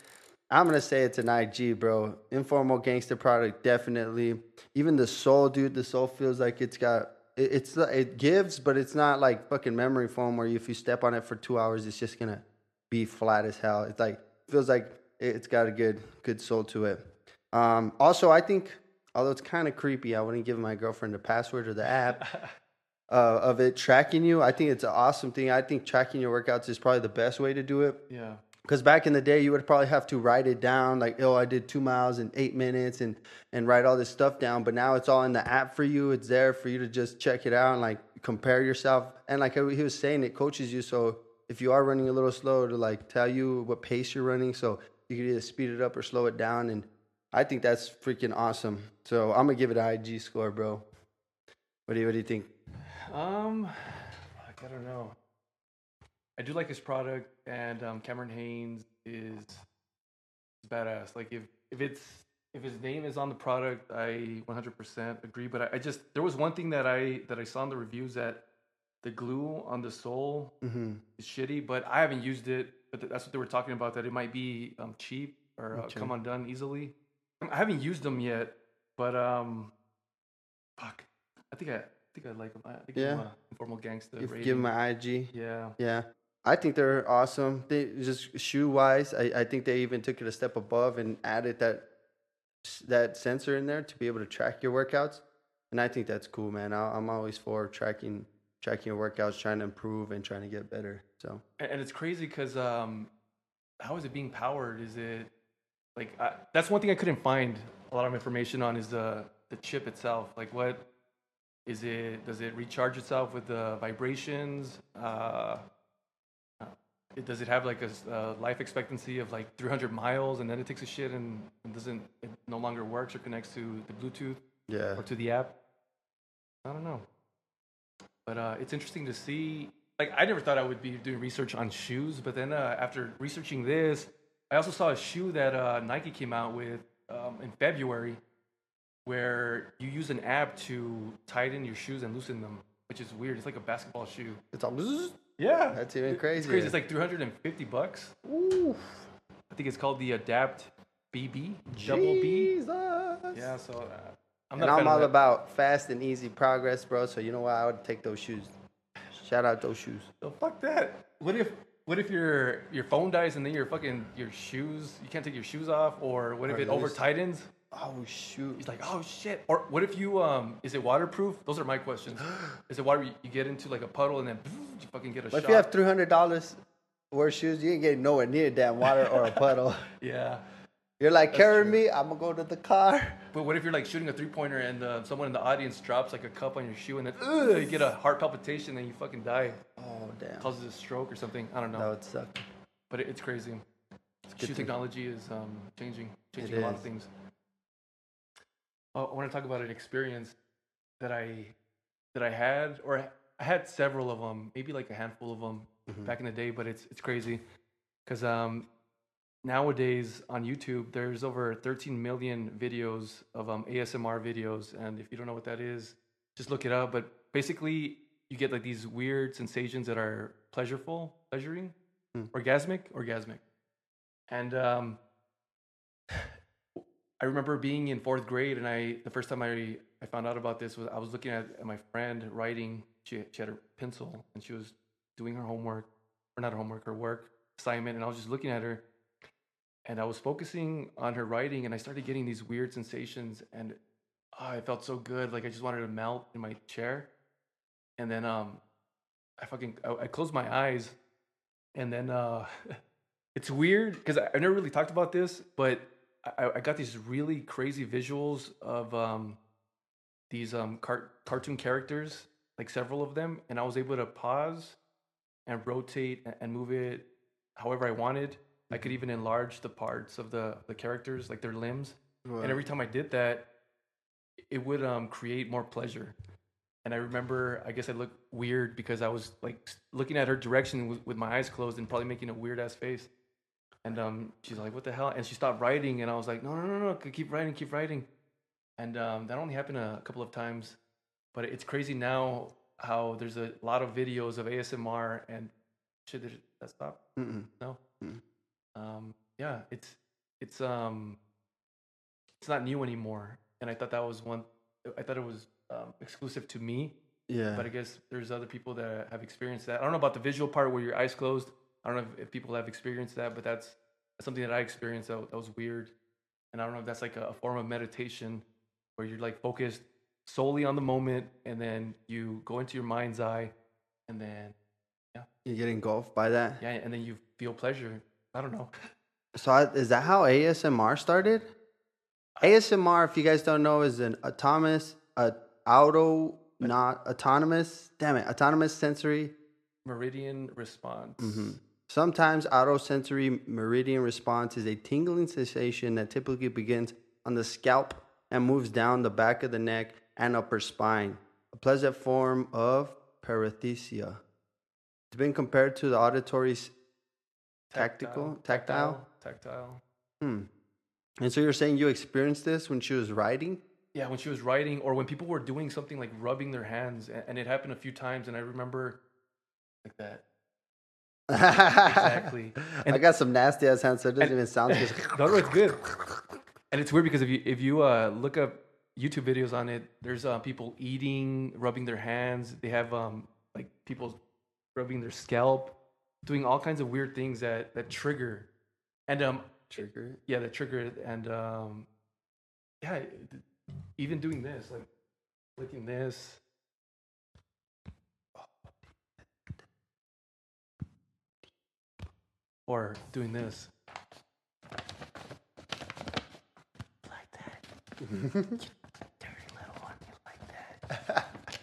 I'm gonna say it's an IG, bro. Informal gangster product, definitely. Even the soul, dude. The soul feels like it's got it, it's it gives, but it's not like fucking memory foam where if you step on it for two hours, it's just gonna be flat as hell. It's like feels like it- it's got a good good soul to it. Um, also, I think although it's kind of creepy, I wouldn't give my girlfriend the password or the app uh, of it tracking you. I think it's an awesome thing. I think tracking your workouts is probably the best way to do it. yeah, Because back in the day, you would probably have to write it down, like, oh, I did two miles in eight minutes, and and write all this stuff down. But now it's all in the app for you. It's there for you to just check it out and like compare yourself. And like he was saying, it coaches you. So if you are running a little slow, to like tell you what pace you're running, so you can either speed it up or slow it down. And I think that's freaking awesome. So I'm gonna give it an IG score, bro. What do you What do you think? Um, I don't know. I do like his product, and um, Cameron Hanes is, is badass. Like if if it's if his name is on the product, I 100% agree. But I, I just there was one thing that I that I saw in the reviews that the glue on the sole Mm-hmm. is shitty, but I haven't used it. But th- that's what they were talking about that it might be um, cheap or uh, Okay. come undone easily. I haven't used them yet, but um, fuck, I think I, I think I like them. I them Yeah. a informal gangster Give, them an IG. yeah, Yeah. I think they're awesome. They just shoe wise, I, I think they even took it a step above and added that that sensor in there to be able to track your workouts. And I think that's cool, man. I, I'm always for tracking tracking your workouts, trying to improve and trying to get better. So and, it's crazy because um, how is it being powered? Is it like I, that's one thing I couldn't find a lot of information on is the the chip itself. Like what is it? Does it recharge itself with the vibrations? Uh, it, does it have like a uh, life expectancy of like 300 miles and then it takes a shit and, and doesn't it no longer works or connects to the Bluetooth yeah, or to the app? I don't know. But uh, it's interesting to see. Like, I never thought I would be doing research on shoes, but then uh, after researching this, I also saw a shoe that uh, Nike came out with um, in February, where you use an app to tighten your shoes and loosen them, which is weird. It's like a basketball shoe. it's all. Yeah, That's even crazy. It's crazy. It's like 350 bucks. Ooh, I think it's called the Adapt BB, double B. Jesus. Yeah, so uh, I'm and I'm all about fast and easy progress, bro. So you know what? I would take those shoes. Shout out those shoes. So fuck that. What if what if your your phone dies and then your fucking your shoes you can't take your shoes off or what if Or it over tightens? Oh shoot. He's like, oh shit. Or what if you um is it waterproof? Those are my questions. is it water? You, you get into like a puddle and then you fucking get a But shot. if you have three hundred dollars worth of shoes, you ain't getting nowhere near damn water or a puddle. yeah. You're like, That's carry true. me. I'm gonna go to the car. But what if you're like shooting a three pointer and uh, someone in the audience drops like a cup on your shoe and then ugh, you get a heart palpitation and you fucking die, Oh damn, causes a stroke or something? I don't know. that would suck. But it, it's crazy. good Shoe technology is um, changing, changing It a lot of things. I want to talk about an experience that I that I had, or I had several of them, maybe like a handful of them Mhm. back in the day. But it's it's crazy because um, nowadays on YouTube there's over 13 million videos of um, ASMR videos, and if you don't know what that is, just look it up. But basically, you get like these weird sensations that are pleasureful, pleasuring, Hmm. orgasmic, orgasmic, and um, I remember being in fourth grade, and I the first time I I found out about this was I was looking at, my friend writing. She she had a pencil and she was doing her homework, or not her homework, her work assignment, and I was just looking at her, and I was focusing on her writing, and I started getting these weird sensations, and oh, I felt so good, like I just wanted to melt in my chair, and then um, I fucking I, I closed my eyes, and then uh, it's weird because I, I never really talked about this, but I, I got these really crazy visuals of um, these um, car- cartoon characters, like several of them, and I was able to pause and rotate and move it however I wanted. I could even enlarge the parts of the the characters, like their limbs. And every time I did that, it would um, create more pleasure. And I remember, I guess I looked weird because I was like looking at her direction with, with my eyes closed and probably making a weird ass face. And um, she's like, "What the hell?" And she stopped writing, and I was like, "No, no, no, no! Keep writing, keep writing." And um, that only happened a couple of times, but it's crazy now how there's a lot of videos of ASMR and shit. Did that stop? Mm-mm. No. Mm. Um, yeah, it's it's um it's not new anymore, and I thought that was one. I thought it was um, exclusive to me, Yeah. but I guess there's other people that have experienced that. I don't know about the visual part where your eyes closed. I don't know if, if people have experienced that, but that's, that's something that I experienced that, that was weird, and I don't know if that's like a, a form of meditation where you're like focused solely on the moment, and then you go into your mind's eye, and then yeah you get engulfed by that. yeah, and then you feel pleasure. I don't know. So I, is that how ASMR started? ASMR, if you guys don't know, is an autonomous, uh, auto, not autonomous. Damn it, autonomous sensory. Meridian response. Mhm. Sometimes autosensory meridian response is a tingling sensation that typically begins on the scalp and moves down the back of the neck and upper spine. A pleasant form of paresthesia. It's been compared to the auditory tactical, tactile. tactile. Hmm. And so you're saying you experienced this when she was writing? Yeah, when she was writing, or when people were doing something like rubbing their hands, and it happened a few times, and I remember like that. Exactly. I got some nasty ass hands, so it doesn't and- even sound good. no, no, it's good. And it's weird because if you if you uh, look up YouTube videos on it, there's uh, people eating, rubbing their hands. They have um like people rubbing their scalp, doing all kinds of weird things that that trigger, and um Trigger. yeah that trigger it, and um yeah even doing this like licking this. Or doing this. Like that. you dirty little one, you like that.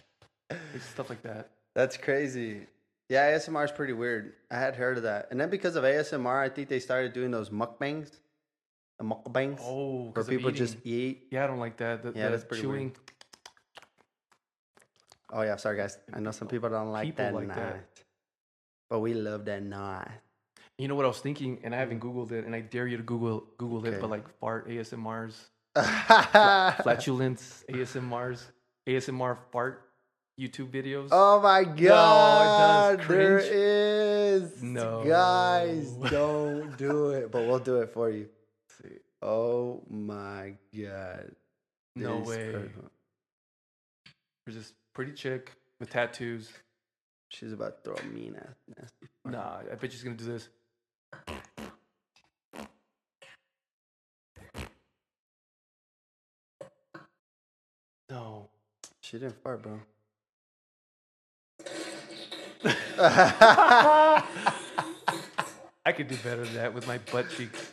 it's stuff like that. That's crazy. Yeah, ASMR is pretty weird. I had heard of that. And then because of ASMR, I think they started doing those mukbangs. The mukbangs. Oh, where 'cause of people just eat. Yeah, I don't like that. The, Yeah, the that's pretty weird. chewing. Oh, yeah, sorry, guys. I know some people don't like People that like night. that. But we love that night. You know what I was thinking, and I haven't googled it, and I dare you to Google Google it. But like fart ASMRs, flatulence ASMRs, ASMR fart YouTube videos. Oh my god, there cringe. is. No. Guys, don't do it. But we'll do it for you. Let's see. Oh my god. No way. There's this pretty chick with tattoos. She's about to throw a mean ass nasty. Nah, I bet she's gonna do this. No. She didn't fart, bro. I could do better than that with my butt cheeks.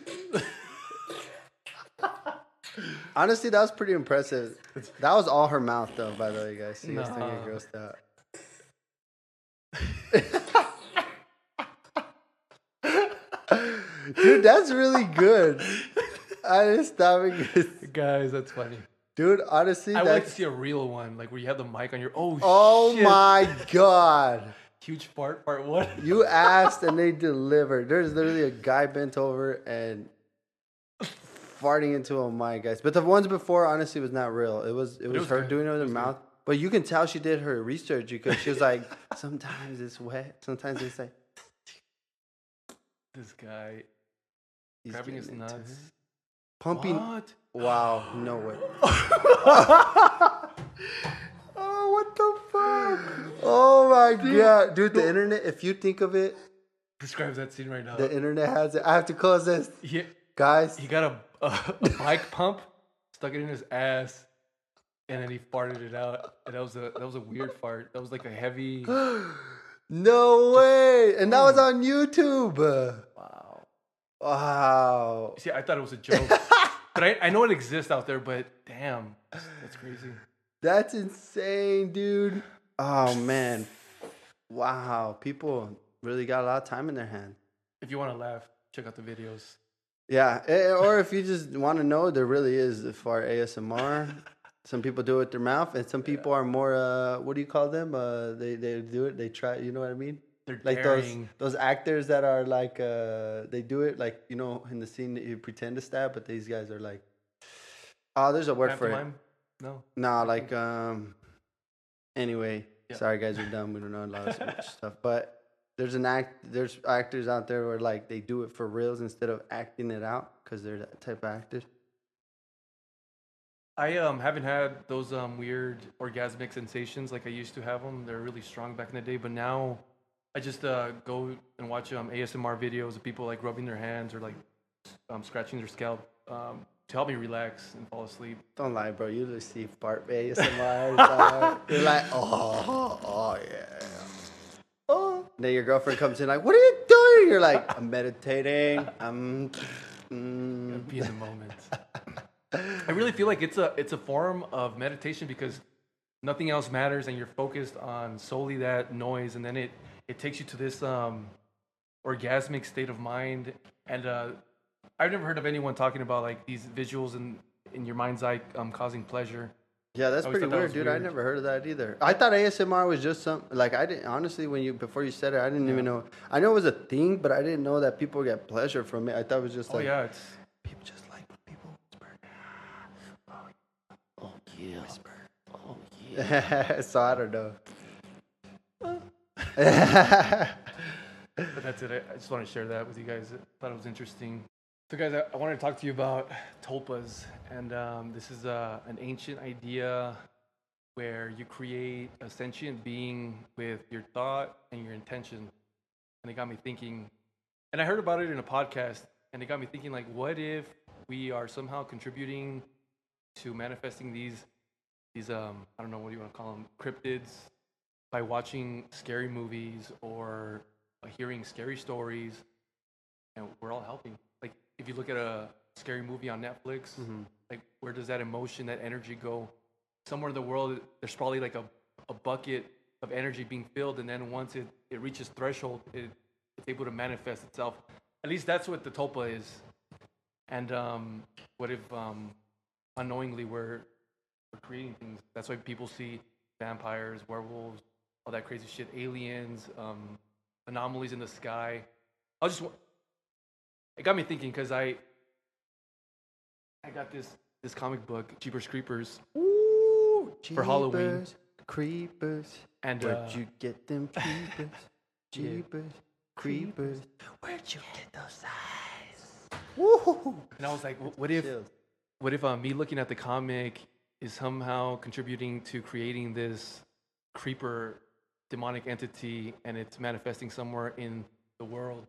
Honestly, that was pretty impressive. That was all her mouth, though, by the way, guys. So you guys don't get grossed out. Dude, that's really good. I didn't stop it. Guys, that's funny. Dude, honestly, I would like to see a real one, like where you have the mic on your. Oh, Oh shit. my god. Huge fart, part one. You asked and they delivered. There's literally a guy bent over and farting into a mic, guys. But the ones before, honestly, was not real. It was it was, was her good. doing it with It her was good. mouth. But you can tell she did her research because she was like, sometimes it's wet, sometimes it's like This guy he's grabbing his nuts. it. pumping. What? Wow, no way. oh, what the fuck? Oh my god, dude! The internet. If you think of it, Describes that scene right now. the internet has it. I have to close this, he, guys. he got a, a, a bike pump, stuck it in his ass, and then he farted it out. And that was a that was a weird fart. That was like a heavy. No way! And that was on YouTube. Wow. Wow. See, I thought it was a joke, but I, I know it exists out there. But damn, that's, crazy. That's insane, dude. Oh man. Wow. People really got a lot of time in their hand. If you want to laugh, check out the videos. Yeah. eh, Or if you just want to know, there really is for ASMR. Some people do it with their mouth, and some people are more. Uh, what do you call them? Uh, they they do it. They try. You know what I mean? They're Like daring. those those actors that are like uh, they do it like you know in the scene that you pretend to stab, but these guys are like. Oh, there's a word for it. No. No, like um. Anyway, Yeah. sorry guys, we're dumb. We don't know a lot of stuff, but there's an act. There's actors out there where like they do it for reals instead of acting it out because they're that type of actors. I um haven't had those um weird orgasmic sensations like I used to have them. They're really strong back in the day, but now I just uh go and watch um ASMR videos of people like rubbing their hands or like um scratching their scalp um to help me relax and fall asleep. Don't lie, bro. You just see fart ASMR. You're like, oh, oh yeah. Oh. Then your girlfriend comes in like, what are you doing? You're like, I'm meditating. I'm. Mm. Be in the moment. I really feel like it's a it's a form of meditation because nothing else matters and you're focused on solely that noise and then it it takes you to this um orgasmic state of mind and uh I've never heard of anyone talking about like these visuals in in your mind's eye um causing pleasure Yeah, that's pretty thought that weird, dude. I weird. never heard of that either. I thought ASMR was just some like I didn't honestly when you before you said it, I didn't even know. I know it was a thing, but I didn't know that people get pleasure from it. I thought it was just Oh like yeah, it's people just like when people whisper. Oh yeah. Whisper. Oh yeah. so I don't know. but that's it. I, just want to share that with you guys. I thought it was interesting. So, guys, I, I wanted to talk to you about tulpas, and um, this is uh, an ancient idea where you create a sentient being with your thought and your intention. And it got me thinking. And I heard about it in a podcast, and it got me thinking, like, what if we are somehow contributing to manifesting these, these um, I don't know what do you want to call them, cryptids, by watching scary movies or hearing scary stories, and we're all helping. Like if you look at a scary movie on Netflix, Mhm. like where does that emotion, that energy go? Somewhere in the world, there's probably like a, a bucket of energy being filled, and then once it, it reaches threshold, it, it's able to manifest itself. At least that's what the tulpa is. And um, what if um, unknowingly we're, we're creating things? That's why people see vampires, werewolves, all that crazy shit, aliens, um, anomalies in the sky. I was just it got me thinking because I, I got this this comic book, Jeepers Creepers, Ooh, For Halloween. Creepers. and Where'd uh, you get them jeepers? Yeah. Jeepers, creepers. Where'd you get those eyes? Woo! and I was like, what if what if uh, me looking at the comic is somehow contributing to creating this creeper demonic entity and it's manifesting somewhere in the world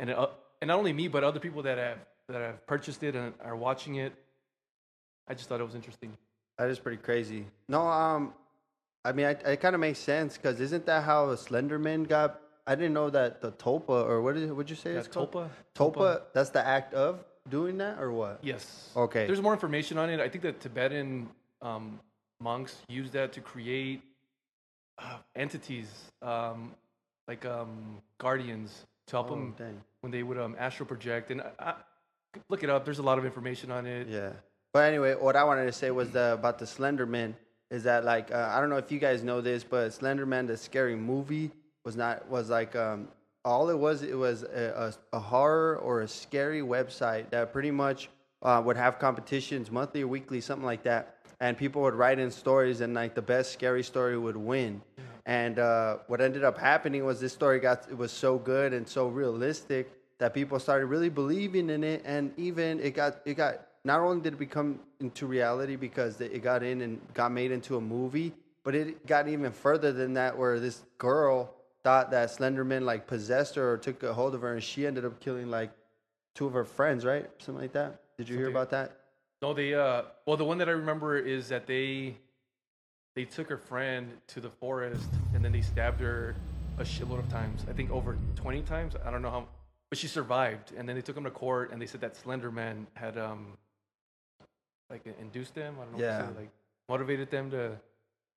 and uh, and not only me but other people that have that have purchased it and are watching it i just thought it was interesting That is pretty crazy. No, um, I mean, I, it kind of makes sense because isn't that how Slenderman got? I didn't know that the Topa or what is would you say Yeah, it's called? tulpa Topa. That's the act of doing that or what? yes Okay. there's more information on it i think that tibetan um, monks use that to create uh, entities um, like um, guardians to help Oh, them dang. when they would um, astral project. And I, I, look it up. There's a lot of information on it. Yeah. But anyway, what I wanted to say was the, about the Slenderman is that like uh, I don't know if you guys know this, but Slenderman, the scary movie, was not was like um, all it was. It was a, a, a horror or a scary website that pretty much uh, would have competitions monthly or weekly, something like that, and people would write in stories, and like the best scary story would win. And uh, what ended up happening was this story got it was so good and so realistic that people started really believing in it, and even it got it got not only did it become into reality because it got in and got made into a movie, but it got even further than that, where this girl thought that Slenderman like possessed her or took a hold of her, and she ended up killing like two of her friends, right? Something like that. Did you hear about that? No, they. Uh, well, the one that I remember is that they they took her friend to the forest and then they stabbed her a shitload of times. I think over 20 times. I don't know how, but she survived. And then they took him to court and they said that Slender Man had um like induced them. I don't know. Yeah. What to say, like motivated them to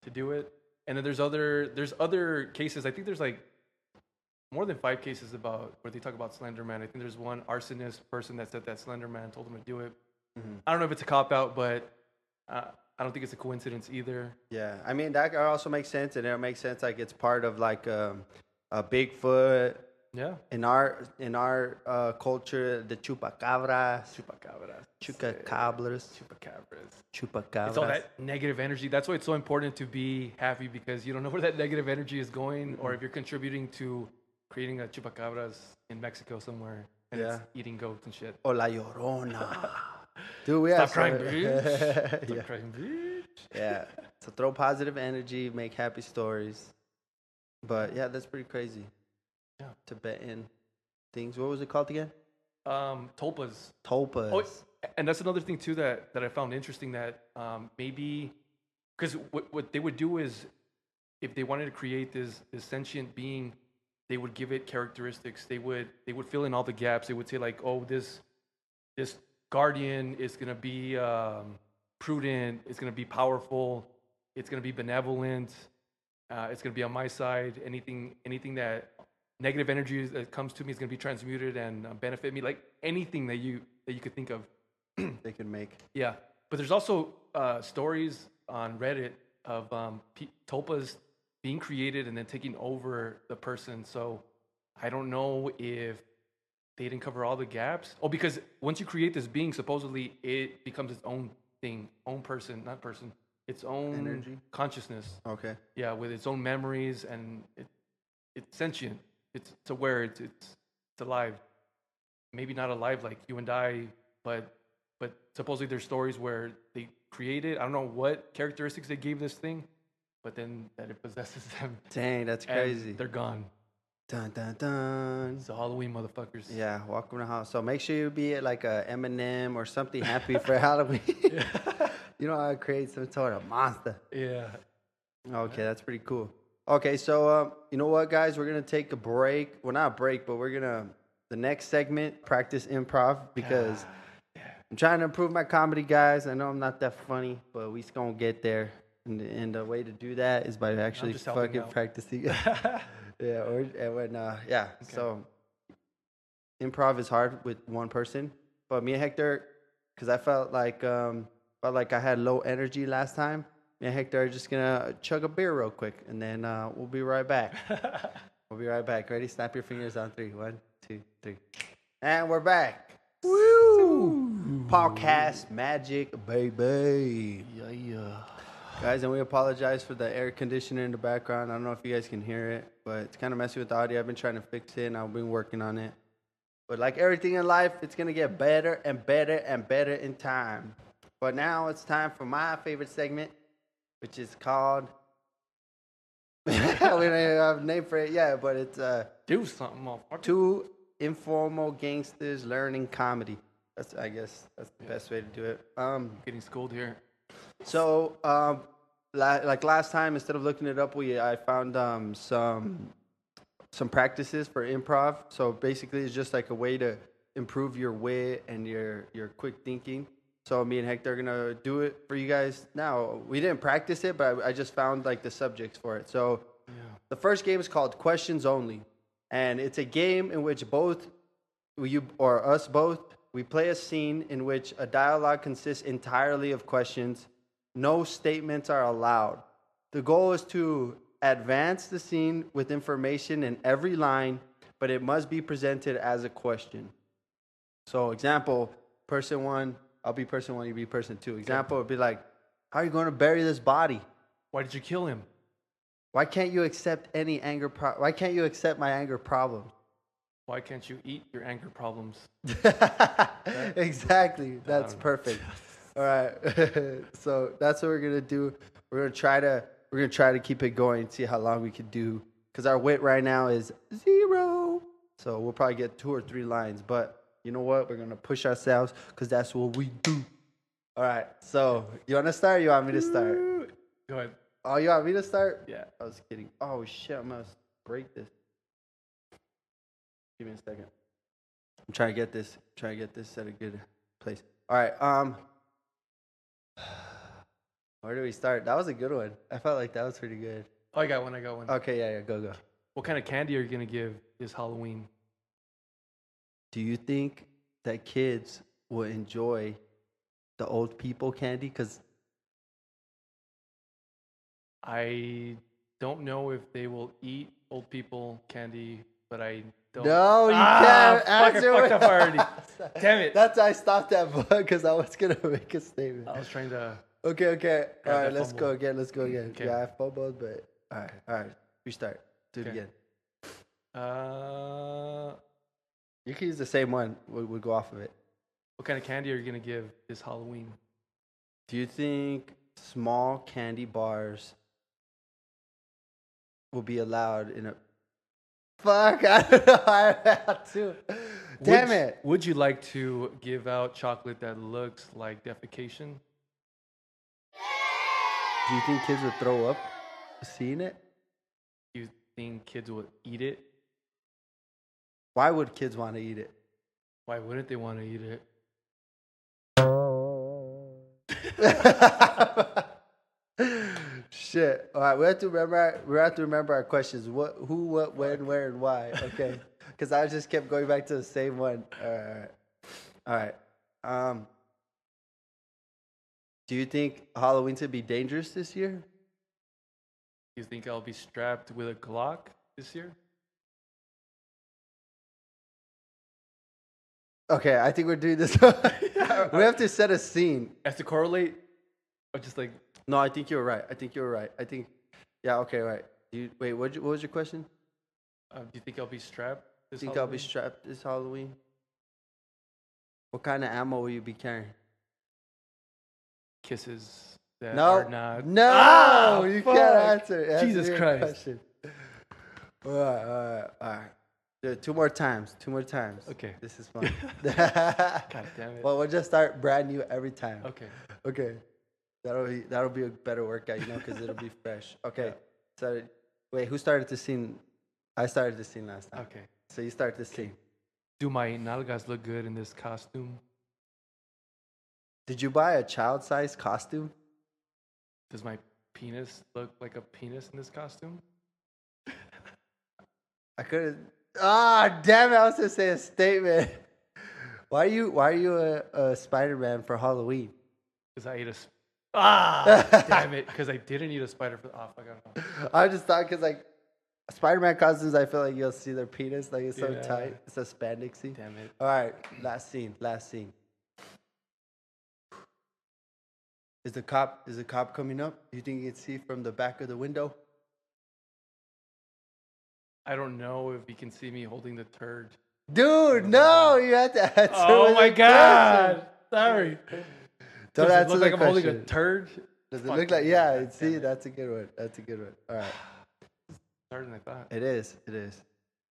to do it. And then there's other there's other cases. I think there's like more than five cases about where they talk about Slender Man. I think there's one arsonist person that said that Slender Man told him to do it. I don't know if it's a cop out, but uh, I don't think it's a coincidence either. Yeah, I mean that also makes sense, and it makes sense like it's part of like um, a Bigfoot Yeah. in our in our uh, culture, the chupacabras, Chupacabras. chupacabras, Chupacabras. chupacabras. It's all that negative energy. That's why it's so important to be happy because you don't know where that negative energy is going, or if you're contributing to creating a chupacabras in Mexico somewhere and it's eating goats and shit. O la llorona. Dude, we Stop crying, bitch. Stop yeah. crying, bitch. yeah. So throw positive energy, make happy stories. But yeah, that's pretty crazy. Yeah. Tibetan things. What was it called again? Um, tulpas. Tulpas. Oh, and that's another thing too that that I found interesting that um, maybe because what what they would do is if they wanted to create this this sentient being, they would give it characteristics. They would they would fill in all the gaps. They would say like, oh, this this guardian is gonna be um, prudent. It's gonna be powerful. It's gonna be benevolent. Uh, it's gonna be on my side. Anything anything that negative energy that comes to me is gonna be transmuted and uh, benefit me. Like anything that you that you could think of. they can make. Yeah, but there's also uh, stories on Reddit of um, Tulpas being created and then taking over the person. So I don't know if they didn't cover all the gaps. Oh, because once you create this being, supposedly it becomes its own thing, own person, not person, its own Energy? consciousness. Okay. Yeah, with its own memories and it, it's sentient. It's, it's aware. It's, it's it's alive. Maybe not alive like you and I, but but supposedly there's stories where they created. I don't know what characteristics they gave this thing, but then that it possesses them. Dang, that's crazy. They're gone. Dun dun dun. It's the Halloween motherfuckers. Yeah, welcome to the house. So make sure you be at like a M&M or something happy for Halloween. you know how to create some sort of monster. Yeah. Okay, that's pretty cool. Okay, so um, you know what, guys? We're gonna take a break. Well, not a break, but we're gonna the next segment practice improv because I'm trying to improve my comedy, guys. I know I'm not that funny, but we just gonna get there. And, and the way to do that is by actually fucking practicing. Yeah, or and when uh, yeah. So improv is hard with one person, but me and Hector, because I felt like um, felt like I had low energy last time. Me and Hector are just gonna chug a beer real quick, and then uh, we'll be right back. we'll be right back. Ready? Snap your fingers on three. One, two, three, and we're back. Woo! Podcast magic, baby. Yeah, yeah. Guys, and we apologize for the air conditioner in the background. I don't know if you guys can hear it, but it's kind of messy with the audio. I've been trying to fix it, and I've been working on it. But like everything in life, it's gonna get better and better and better in time. But now it's time for my favorite segment, which is called. we don't have a name for it yet, but it's uh, Do something, motherfucker. two informal gangsters learning comedy. That's I guess that's the best way to do it. Um, Getting schooled here. so, um, like last time, instead of looking it up, we I found um, some some practices for improv. So basically, it's just like a way to improve your wit and your your quick thinking. So me and Hector are gonna do it for you guys now. We didn't practice it, but I, I just found like the subjects for it. So the first game is called Questions Only, and it's a game in which both you or us both we play a scene in which a dialogue consists entirely of questions. No statements are allowed. The goal is to advance the scene with information in every line, but it must be presented as a question. So, example, person one, I'll be person one, you be person two. Example would be like, How are you going to bury this body? Why did you kill him? Why can't you accept any anger? Pro- why can't you accept my anger problem? Why can't you eat your anger problems? exactly. That's perfect. All right. so that's what we're gonna do. We're gonna try to we're gonna try to keep it going. and See how long we can do. Cause our wit right now is zero. So we'll probably get two or three lines. But you know what? We're gonna push ourselves because that's what we do. All right. So you wanna start? Or you want me to start? Go ahead. Oh, you want me to start? Yeah. I was kidding. Oh shit! I must break this. Give me a second. I'm trying to get this. Trying to get this at a good place. All right. Um. Where do we start? That was a good one. I felt like that was pretty good. Oh, I got one. I got one. Okay. Yeah. Yeah. Go. Go. What kind of candy are you gonna give this Halloween? Do you think that kids will enjoy the old people candy? Because I don't know if they will eat old people candy, but I don't. no, you Ah, can't fuck, I answer. fucked it. up already. Damn it. That's why I stopped that book because I was gonna make a statement. I was trying to. Okay, okay. All right, let's fumble. go again. Let's go again. Okay. Yeah, I fumbled, but all right, all right. Restart. Do it Okay. again. Uh, You can use the same one. We'll, we'll go off of it. what kind of candy are you gonna give this Halloween? Do you think small candy bars will be allowed in a? Fuck! I don't know how to. Damn would, it! Would you like to give out chocolate that looks like defecation? Do you think kids would throw up seeing it? Do you think kids would eat it? Why would kids want to eat it? Why wouldn't they want to eat it? Shit. All right, we have to remember. Our, we have to remember our questions. What, who, what, when, where, and why. Okay. Because I just kept going back to the same one. All right. All right. Um. Do you think Halloween to be dangerous this year? Do you think I'll be strapped with a Glock this year? Okay, I think we're doing this. we have to set a scene. As to correlate, or just like No, I think you're right. I think you're right. I think, yeah, okay, right. You wait. What, what was your question? uh, do you think I'll be strapped? Do you think I'll be strapped this Halloween? What kind of ammo will you be carrying? kisses that No, are not. no, Ah, you fuck. can't answer. answer Jesus Christ. question. All right, all right, all right. Yeah, two more times. Two more times. Okay. This is fun. God damn it. well, we'll just start brand new every time. okay. Okay. That'll be that'll be a better workout, you know, because it'll be fresh. Okay. Yeah. So wait, who started the scene? I started the scene last time. Okay. So you start the scene. Do my nalgas look good in this costume? Did you buy a child-sized costume? Does my penis look like a penis in this costume? I couldn't. Ah, damn it! I was gonna say a statement. Why are you Why are you a, a Spider-Man for Halloween? Because I ate a. Ah, damn it! Because I didn't need a spider for. Oh, fuck, I don't know. I just thought because like Spider-Man costumes, I feel like you'll see their penis, like it's so Yeah. tight, it's so spandexy. Damn it. All right, last scene. Last scene. Is the cop? Is the cop coming up? You think you can see from the back of the window? I don't know if you can see me holding the turd. Dude, no! You have to answer. Oh my a god! Sorry. Question. Don't Does it look like I'm holding a question. turd? Does it Fuck look like? Yeah. God See, it. that's a good one. That's a good one. All right. Harder than I thought. It is. It is.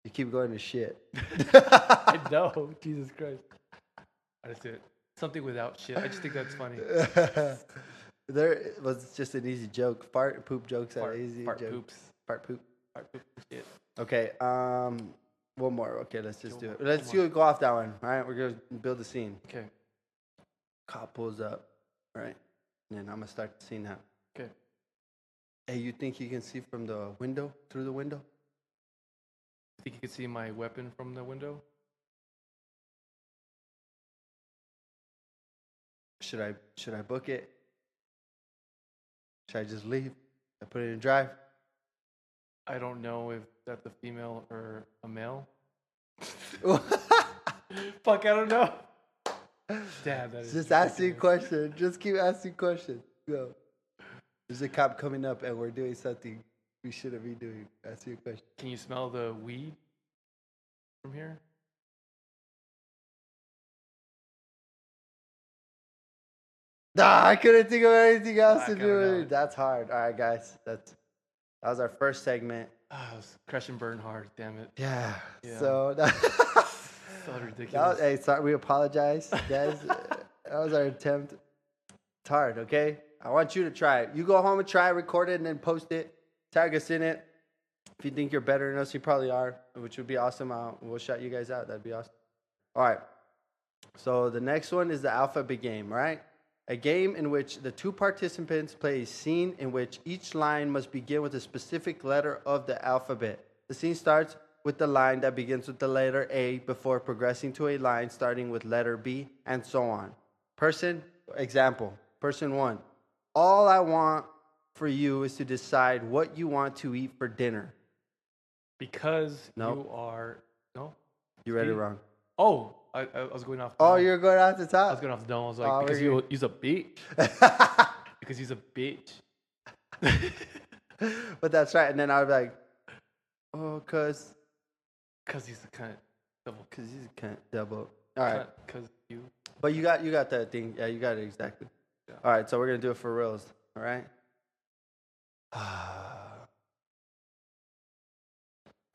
You keep going to shit. I know. Jesus Christ. I just did it. Something without shit. I just think that's funny. there was just an easy joke. Fart and poop jokes are easy fart jokes. poops. Fart poop. Fart poop shit. Okay. Um, one more. Okay, let's just One do more, it. Let's do. Go off that one. All right, we're gonna build the scene. Okay. Cop pulls up. Right, and then I'm gonna start the scene now. Okay. Hey, you think you can see from the window through the window? I Think you can see my weapon from the window? Should I should I book it? Should I just leave? I put it in drive. I don't know if that's a female or a male. Fuck, I don't know. Damn, that is just asking questions. Just keep asking questions. Go. There's a cop coming up, and we're doing something we shouldn't be doing. Ask you a question. Can you smell the weed from here? Nah, I couldn't think of anything else to I do. don't with it. That's hard. All right, guys. That's that was our first segment. Ah, it was crash and burn hard. Damn it. Yeah. Yeah. So that, So that ridiculous. was, hey, sorry. We apologize, guys. that was our attempt. It's hard. Okay. I want you to try it. You go home and try, it, record it, and then post it. Tag us in it. If you think you're better than us, you probably are, which would be awesome. Uh, we'll shout you guys out. That'd be awesome. All right. So the next one is the alphabet game, right? A game in which the two participants play a scene in which each line must begin with a specific letter of the alphabet. The scene starts with the line that begins with the letter A before progressing to a line starting with letter B and so on. Person, example, person one. All I want for you is to decide what you want to eat for dinner. Because Nope. you are no. You read it wrong. Oh, I, I was going off. Oh, you're going off the top. I was going off the dome. I was like, Oh, because you he's a bitch. Because he's a bitch. but that's right. And then I be like, oh, cause, he's a cunt. Double cause he's a cunt. Double. All right. Because you. But you got you got that thing. Yeah, you got it exactly. Yeah. All right, so we're gonna do it for reals. All right.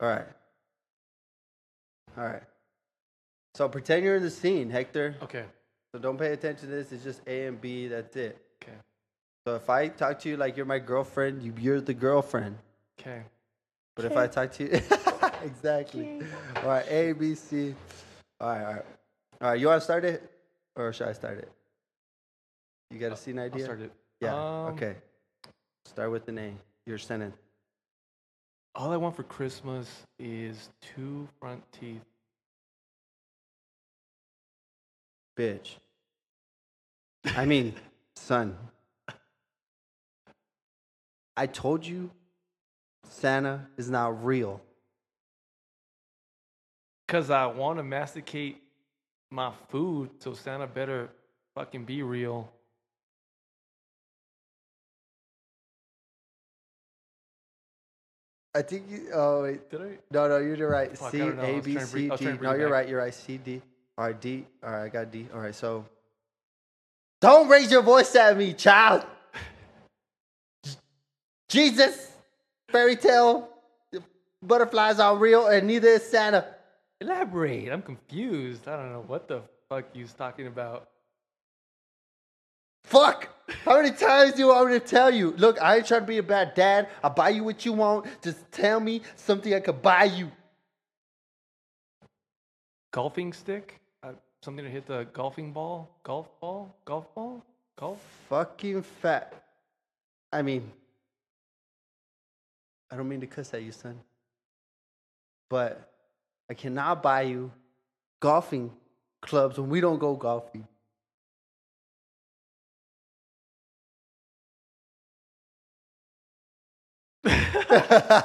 All right. All right. So pretend you're in the scene, Hector. Okay. So don't pay attention to this. It's just A and B. That's it. Okay. So if I talk to you like you're my girlfriend, you, you're the girlfriend. Okay. But if I talk to you, exactly. All right, A, B, C. All right, all right. All right, you want to start it? Or should I start it? You got a scene I'll idea? start it. Yeah, Um, okay. Start with an A. Your sentence. All I want for Christmas is two front teeth. Bitch. I mean, son. I told you Santa is not real. Cause I want to masticate my food, so Santa better fucking be real. I think you. Oh wait, Did I? no, no, you're right. Fuck, C don't know. I A B C bring- I was D. No, you're back. right. You're right. C D. All right, D. All right, I got D. All right, so don't raise your voice at me, child. Jesus, fairy tale, butterflies are real, and neither is Santa. Elaborate. I'm confused. I don't know what the fuck you was talking about. Fuck! How many times do you want me to tell you? Look, I ain't trying to be a bad dad. I'll buy you what you want. Just tell me something I could buy you. Golfing stick? Uh, something to hit the golfing ball? Golf ball? Golf ball? Golf? Fucking fat. I mean, I don't mean to cuss at you, son. But I cannot buy you golfing clubs when we don't go golfing.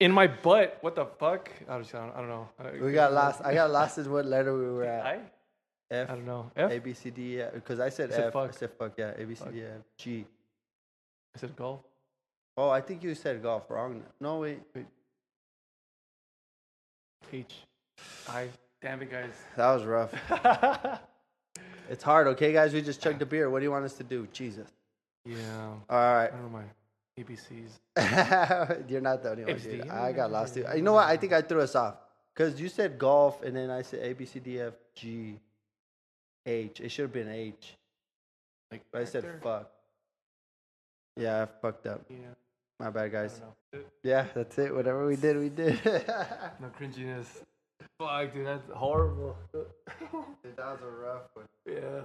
In my butt. What the fuck? I don't, I don't know. We got lost. I got lost in what letter we were at. I? F. I don't know. F? A B C D E because I said You said F. fuck. I said fuck yeah. A B C Fuck. D F G. I said golf. Oh, I think you said golf wrong. No wait, H. I. Damn it, guys. that was rough. It's hard, okay, guys. We just chugged a beer. What do you want us to do? Jesus. yeah. All right. I don't know my ABCs. You're not the only one, dude. I got lost too. You know what? I think I threw us off because you said golf and then I said A B C D F G H. It should have been H, Like, I said fuck. Yeah, I fucked up. Yeah. My bad, guys. Yeah, that's it. Whatever we did, we did. dude, No cringiness. Fuck, dude, that's horrible. that was a rough one. Yeah.